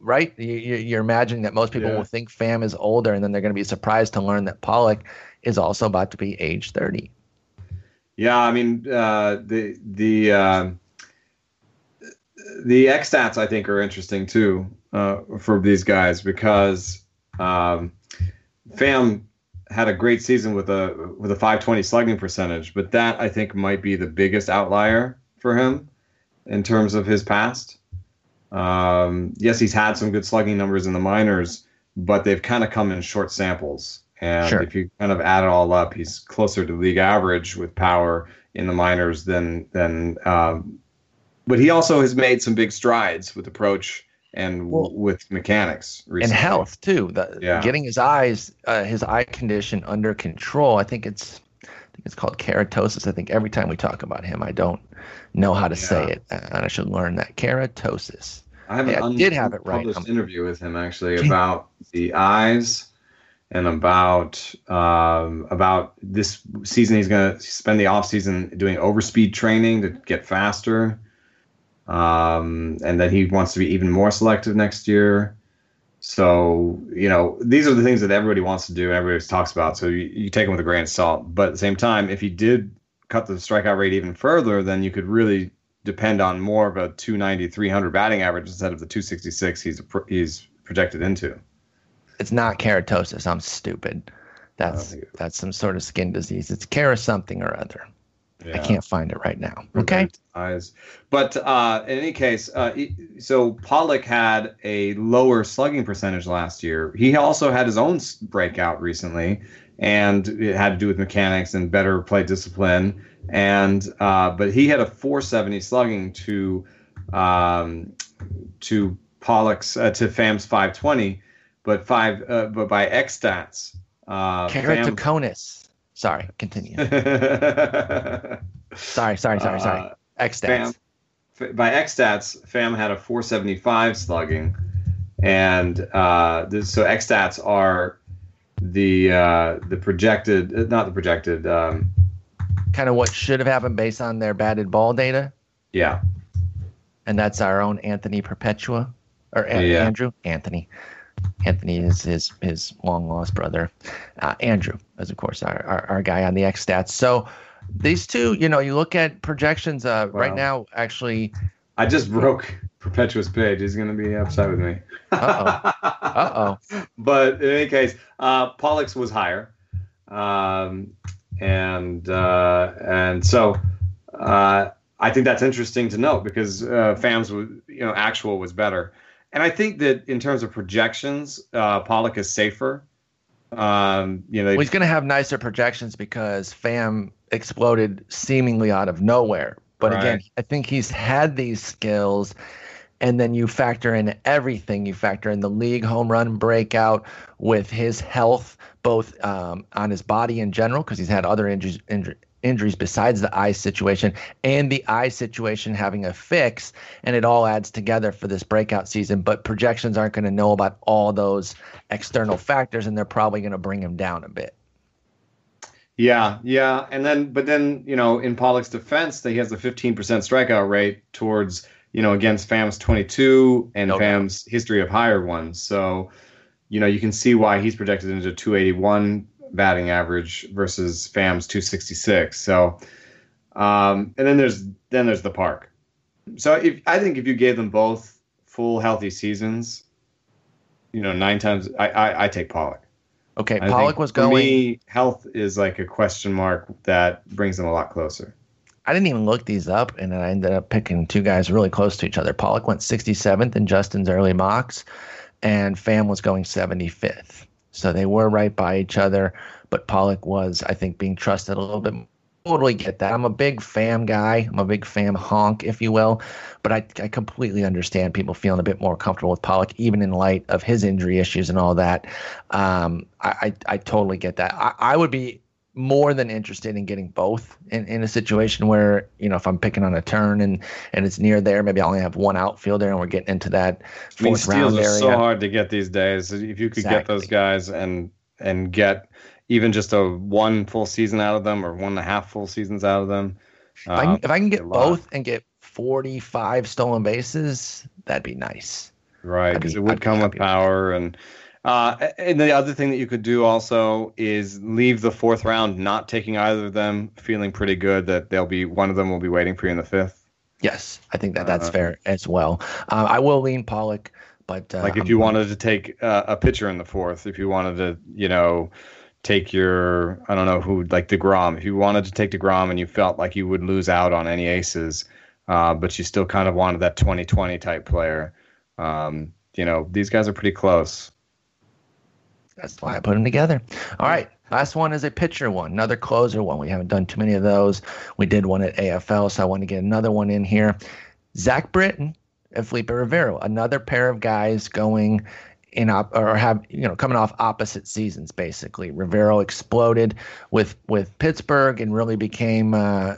right? You, you're imagining that most people yeah. will think Pham is older, and then they're going to be surprised to learn that Pollock is also about to be age 30. Yeah, I mean uh, the the uh, the X stats I think are interesting too uh, for these guys because um, Pham had a great season with a with a 520 slugging percentage, but that I think might be the biggest outlier for him in terms of his past. Um, yes, he's had some good slugging numbers in the minors, but they've kind of come in short samples. And sure. if you kind of add it all up, he's closer to league average with power in the minors than than. Um, but he also has made some big strides with approach and well, with mechanics recently. and health too. The, yeah. getting his eyes, uh, his eye condition under control. I think it's, I think it's called keratosis. I think every time we talk about him, I don't know how to yeah. say it, and I should learn that keratosis. I have hey, an did have it right. Published interview with him actually about the eyes and about um, about this season. He's going to spend the off season doing overspeed training to get faster um, and that he wants to be even more selective next year. So you know these are the things that everybody wants to do, everybody talks about. So you, you take them with a grain of salt. But at the same time, if he did cut the strikeout rate even further, then you could really depend on more of a 290, 300 batting average instead of the 266 he's he's projected into. It's not keratosis. I'm stupid. That's that's some sort of skin disease. It's kera something or other. Yeah. I can't find it right now. Okay. Eyes. But uh, in any case, uh, so Pollock had a lower slugging percentage last year. He also had his own breakout recently, and it had to do with mechanics and better play discipline. And uh, but he had a 470 slugging to um, to Pollock's uh, to Pham's 520, but five uh, but by X stats. Uh, Keratoconus. Sorry, continue. sorry, sorry, sorry, sorry. Uh, X stats. by X stats, Pham had a 475 slugging, and uh, this, so X stats are the uh, the projected, not the projected. Um, kind of what should have happened based on their batted ball data. Yeah. And that's our own Anthony Perpetua, or yeah. Andrew Anthony. Anthony is his his long lost brother. Uh, Andrew is of course our, our, our guy on the X stats. So these two, you know, you look at projections uh, wow. right now. Actually, I just broke Perpetua's page. He's going to be upset with me. uh oh. Uh oh. But in any case, uh, Pollock's was higher, um, and uh, and so uh, I think that's interesting to note because uh, Pham's was you know actual was better. And I think that in terms of projections, uh, Pollock is safer. Um, you know, well, he's going to have nicer projections because Pham exploded seemingly out of nowhere. But right. again, I think he's had these skills, and then you factor in everything. You factor in the league home run breakout with his health, both um, on his body in general, because he's had other injuries, injuries besides the eye situation and the eye situation having a fix and it all adds together for this breakout season. But projections aren't going to know about all those external factors and they're probably going to bring him down a bit. Yeah yeah and then but then you know in pollock's defense that he has a 15% strikeout rate towards you know against Pham's 22 and. Pham's history of higher ones. So you know you can see why he's projected into 281 batting average versus Pham's 266. So, um, and then there's then there's the park. So if I think if you gave them both full healthy seasons, you know, nine times I I, I take Pollock. Okay, I Pollock was going. To me, health is like a question mark that brings them a lot closer. I didn't even look these up, and I ended up picking two guys really close to each other. Pollock went 67th in Justin's early mocks, and Pham was going 75th. So they were right by each other, but Pollock was, I think, being trusted a little bit. Totally get that. I'm a big Pham guy. I'm a big Pham honk, if you will. But I, I completely understand people feeling a bit more comfortable with Pollock, even in light of his injury issues and all that. Um, I, I, I totally get that. I, I would be more than interested in getting both in, in a situation where you know if I'm picking on a turn and and it's near there, maybe I only have one outfielder and we're getting into that fourth I mean, round area. It's so hard to get these days. If you could exactly. get those guys and and get even just a one full season out of them or one and a half full seasons out of them. If, I, can, uh, if I can get both and get 45 stolen bases, that'd be nice. Right, because it would I'd come with power and uh, and the other thing that you could do also is leave the fourth round not taking either of them, feeling pretty good that they'll be one of them will be waiting for you in the fifth. Yes, I think that that's uh, fair as well. Uh, I will lean Pollock, but uh, like if I'm you wanted to take uh, a pitcher in the fourth, if you wanted to, you know, take your I don't know who like Degrom, if you wanted to take Degrom and you felt like you would lose out on any aces, uh, but you still kind of wanted that 2020 type player. Um, you know, these guys are pretty close. That's why I put them together. All right. Last one is a pitcher one, another closer one. We haven't done too many of those. We did one at AFL, so I want to get another one in here. Zach Britton and Felipe Rivero, another pair of guys going in op- or have you know coming off opposite seasons basically. Rivero exploded with with Pittsburgh and really became uh,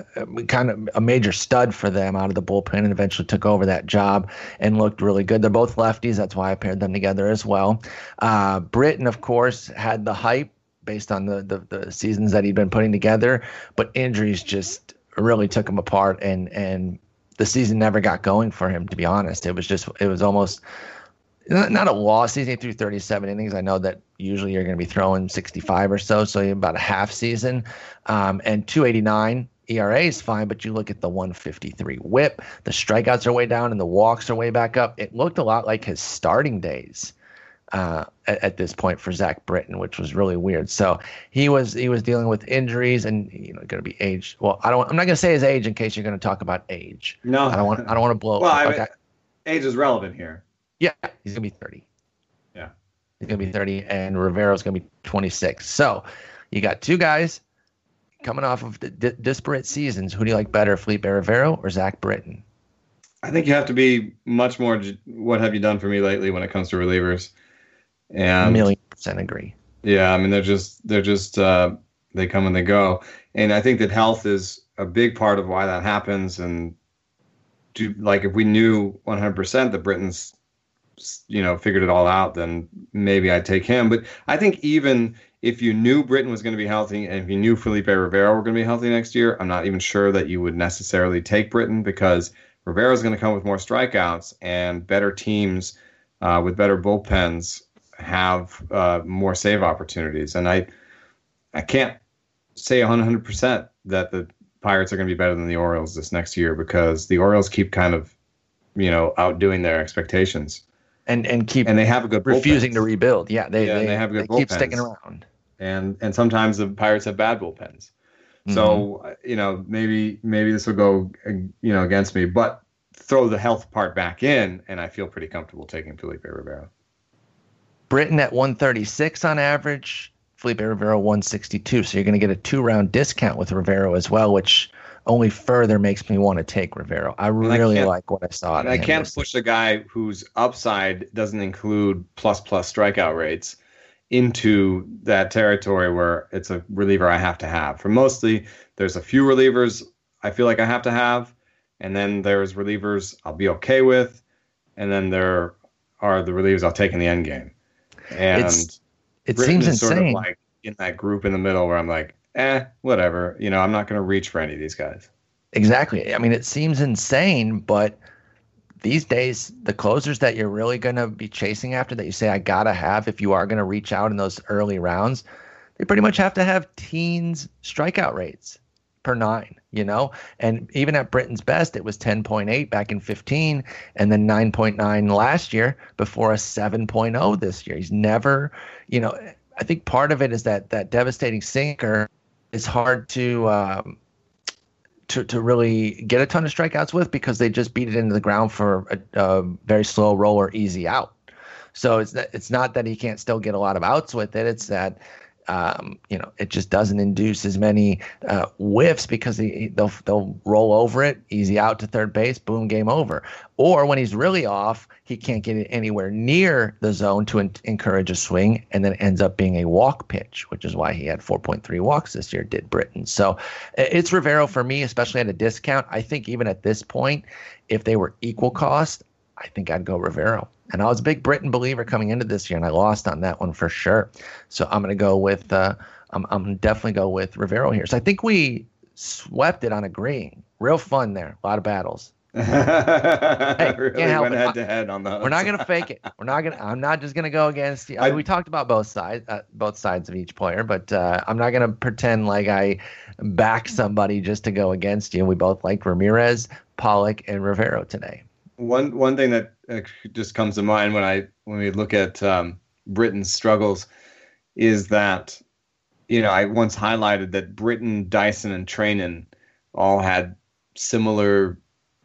kind of a major stud for them out of the bullpen and eventually took over that job and looked really good. They're both lefties, that's why I paired them together as well. Uh, Britton, of course, had the hype based on the, the the seasons that he'd been putting together, but injuries just really took him apart and and the season never got going for him to be honest. It was just it was almost not a loss season through 37 innings. I know that usually you're going to be throwing 65 or so, so about a half season. Um, and 289 ERA is fine, but you look at the 153 whip, the strikeouts are way down and the walks are way back up. It looked a lot like his starting days. Uh, at, at, this point for Zach Britton, which was really weird. So he was he was dealing with injuries and you know going to be age. Well, I don't. I'm not going to say his age in case you're going to talk about age. No, I don't want. I don't want to blow. Well, I mean, age is relevant here. Yeah, he's gonna be 30. Yeah, he's gonna be 30, and Rivero's gonna be 26. So you got two guys coming off of d- disparate seasons. Who do you like better, Felipe Rivero or Zach Britton? I think you have to be much more. What have you done for me lately when it comes to relievers? And a million percent agree. Yeah, I mean they're just they're just uh, they come and they go, and I think that health is a big part of why that happens. And do like if we knew 100% that Britton's you know figured it all out, then maybe I'd take him. But I think even if you knew Britton was going to be healthy and if you knew Felipe Rivero were going to be healthy next year, I'm not even sure that you would necessarily take Britton because Rivero is going to come with more strikeouts and better teams uh, with better bullpens have uh, more save opportunities. And I I can't say 100% that the Pirates are going to be better than the Orioles this next year because the Orioles keep kind of you know outdoing their expectations and and keep and they have a good refusing bullpens. to rebuild. Yeah, they Yeah, they, they have good they keep sticking around. and and sometimes the Pirates have bad bullpens. So uh, you know maybe maybe this will go you know against me, but throw the health part back in, and I feel pretty comfortable taking Felipe Rivero. Britton at 136 on average, Felipe Rivero 162. So you're going to get a two round discount with Rivero as well, which only further makes me want to take Rivero. I I really can't- like what I saw. And I can't push a guy whose upside doesn't include plus plus strikeout rates into that territory where it's a reliever I have to have. For mostly, there's a few relievers I feel like I have to have, and then there's relievers I'll be okay with, and then there are the relievers I'll take in the end game. And It's- It Britton seems is sort of like in that group in the middle where I'm like, eh, whatever. You know, I'm not going to reach for any of these guys. Exactly. I mean, it seems insane, but these days, the closers that you're really going to be chasing after that you say, I got to have if you are going to reach out in those early rounds, they pretty much have to have teens strikeout rates per nine, you know? And even at Britton's best, it was 10.8 back in 15 and then 9.9 last year before a 7.0 this year. He's never, you know, I think part of it is that that devastating sinker is hard to, um, to, to really get a ton of strikeouts with because they just beat it into the ground for a, a very slow roll or easy out. So it's it's not that he can't still get a lot of outs with it. It's that um, you know it just doesn't induce as many uh, whiffs because he, they'll they'll roll over it, easy out to third base, boom, game over. Or when he's really off, he can't get it anywhere near the zone to en- encourage a swing, and then ends up being a walk pitch, which is why he had 4.3 walks this year. Did Britton? So it's Rivero for me, especially at a discount. I think even at this point, if they were equal cost, I think I'd go Rivero. And I was a big Britton believer coming into this year, and I lost on that one for sure. So I'm going to go with, uh, I'm, I'm definitely go with Rivero here. So I think we swept it on agreeing. Real fun there. A lot of battles. really can't help went head to head on those. We're not going to fake it. We're not going to, I'm not just going to go against you. I I- we talked about both sides, uh, both sides of each player, but uh, I'm not going to pretend like I back somebody just to go against you. We both liked Ramirez, Pollock, and Rivero today. One one thing that uh, just comes to mind when I when we look at um, Britton's struggles is that you know I once highlighted that Britton, Dyson, and Treinen all had similar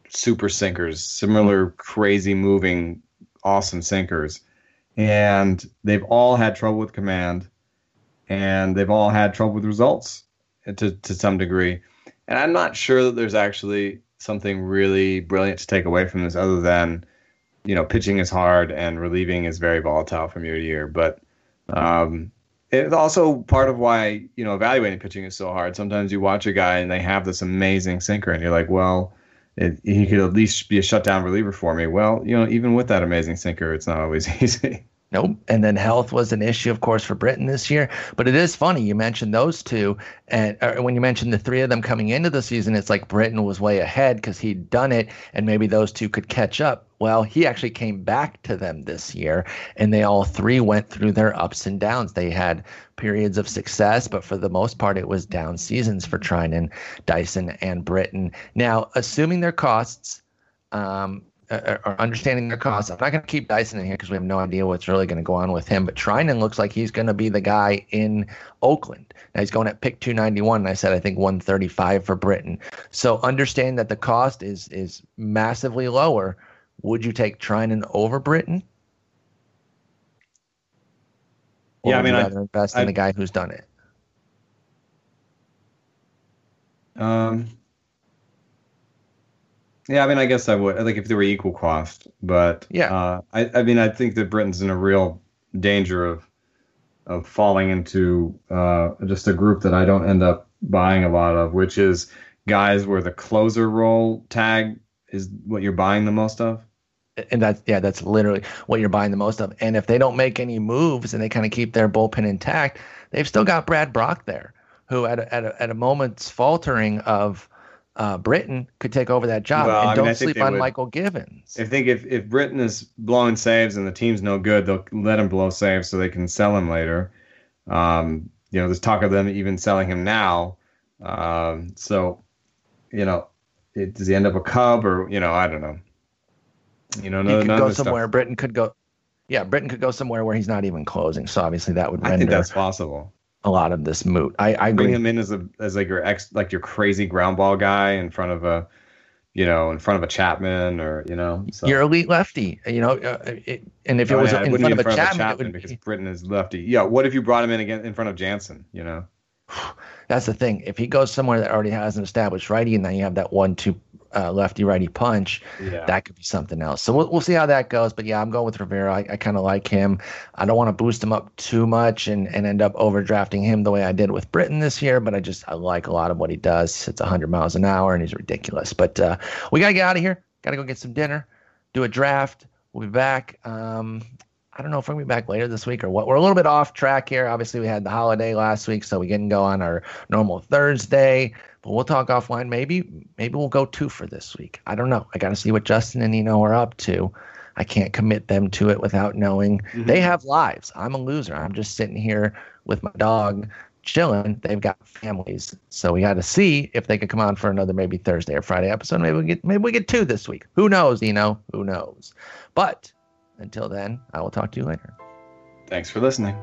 super sinkers, similar crazy moving, awesome sinkers, and they've all had trouble with command, and they've all had trouble with results to to some degree, and I'm not sure that there's actually something really brilliant to take away from this other than you know, pitching is hard and relieving is very volatile from year to year. But um, it's also part of why you know evaluating pitching is so hard. Sometimes you watch a guy and they have this amazing sinker, and you're like, well, it, he could at least be a shutdown reliever for me. Well, you know, even with that amazing sinker, it's not always easy. Nope. And then health was an issue, of course, for Britton this year. But it is funny you mentioned those two, and when you mentioned the three of them coming into the season, it's like Britton was way ahead because he'd done it, and maybe those two could catch up. Well, he actually came back to them this year, and they all three went through their ups and downs. They had periods of success, but for the most part, it was down seasons for Treinen, Dyson, and Britton. Now, assuming their costs, um, uh, or understanding their costs. I'm not going to keep Dyson in here because we have no idea what's really going to go on with him. But Treinen looks like he's going to be the guy in Oakland. Now he's going at pick 291, and I said I think 135 for Britton. So understand that the cost is is massively lower. Would you take Treinen over Britton? Or yeah, I mean, I invest I, in the guy who's done it. Um, yeah, I mean, I guess I would like if they were equal cost, but yeah, uh, I, I mean, I think that Britton's in a real danger of of falling into uh, just a group that I don't end up buying a lot of, which is guys where the closer role tag is what you're buying the most of. And that's yeah, that's literally what you're buying the most of. And if they don't make any moves and they kind of keep their bullpen intact, they've still got Brad Brach there, who at a, at a, at a moment's faltering of uh, Britton could take over that job. Well, and I don't mean, sleep on would. Mychal Givens. I think if, if Britton is blowing saves and the team's no good, they'll let him blow saves so they can sell him later. Um, you know, there's talk of them even selling him now. Um, so, you know, it, does he end up a Cub or, you know, I don't know. You know, no, he could go somewhere. Stuff. Britton could go. Yeah, Britton could go somewhere where he's not even closing. So obviously that would render. I think that's possible a lot of this moot. I, I bring him in as a as like your ex like your crazy ground ball guy in front of a you know in front of a Chapman or you know so. your elite lefty. You know, uh, it, and if it oh, was yeah, in, front, in front of a Chapman, Chapman because Britton is lefty. Yeah, what if you brought him in again in front of Jansen? You know. That's the thing. If he goes somewhere that already has an established righty, and then you have that one-two uh, lefty righty punch, yeah. that could be something else. So we'll, we'll see how that goes. But yeah, I'm going with Rivera. I, I kind of like him. I don't want to boost him up too much and, and end up overdrafting him the way I did with Britton this year. But I just I like a lot of what he does. It's 100 miles an hour and he's ridiculous. But uh, we got to get out of here. Got to go get some dinner, do a draft. We'll be back. Um, I don't know if we're gonna be back later this week or what. We're a little bit off track here. Obviously, we had the holiday last week, so we didn't go on our normal Thursday. But we'll talk offline. Maybe maybe we'll go two for this week. I don't know. I got to see what Justin and Nino are up to. I can't commit them to it without knowing mm-hmm. they have lives. I'm a loser. I'm just sitting here with my dog chilling. They've got families, so we got to see if they can come on for another maybe Thursday or Friday episode. Maybe we get maybe we get two this week. Who knows? Nino? Who knows? But until then, I will talk to you later. Thanks for listening.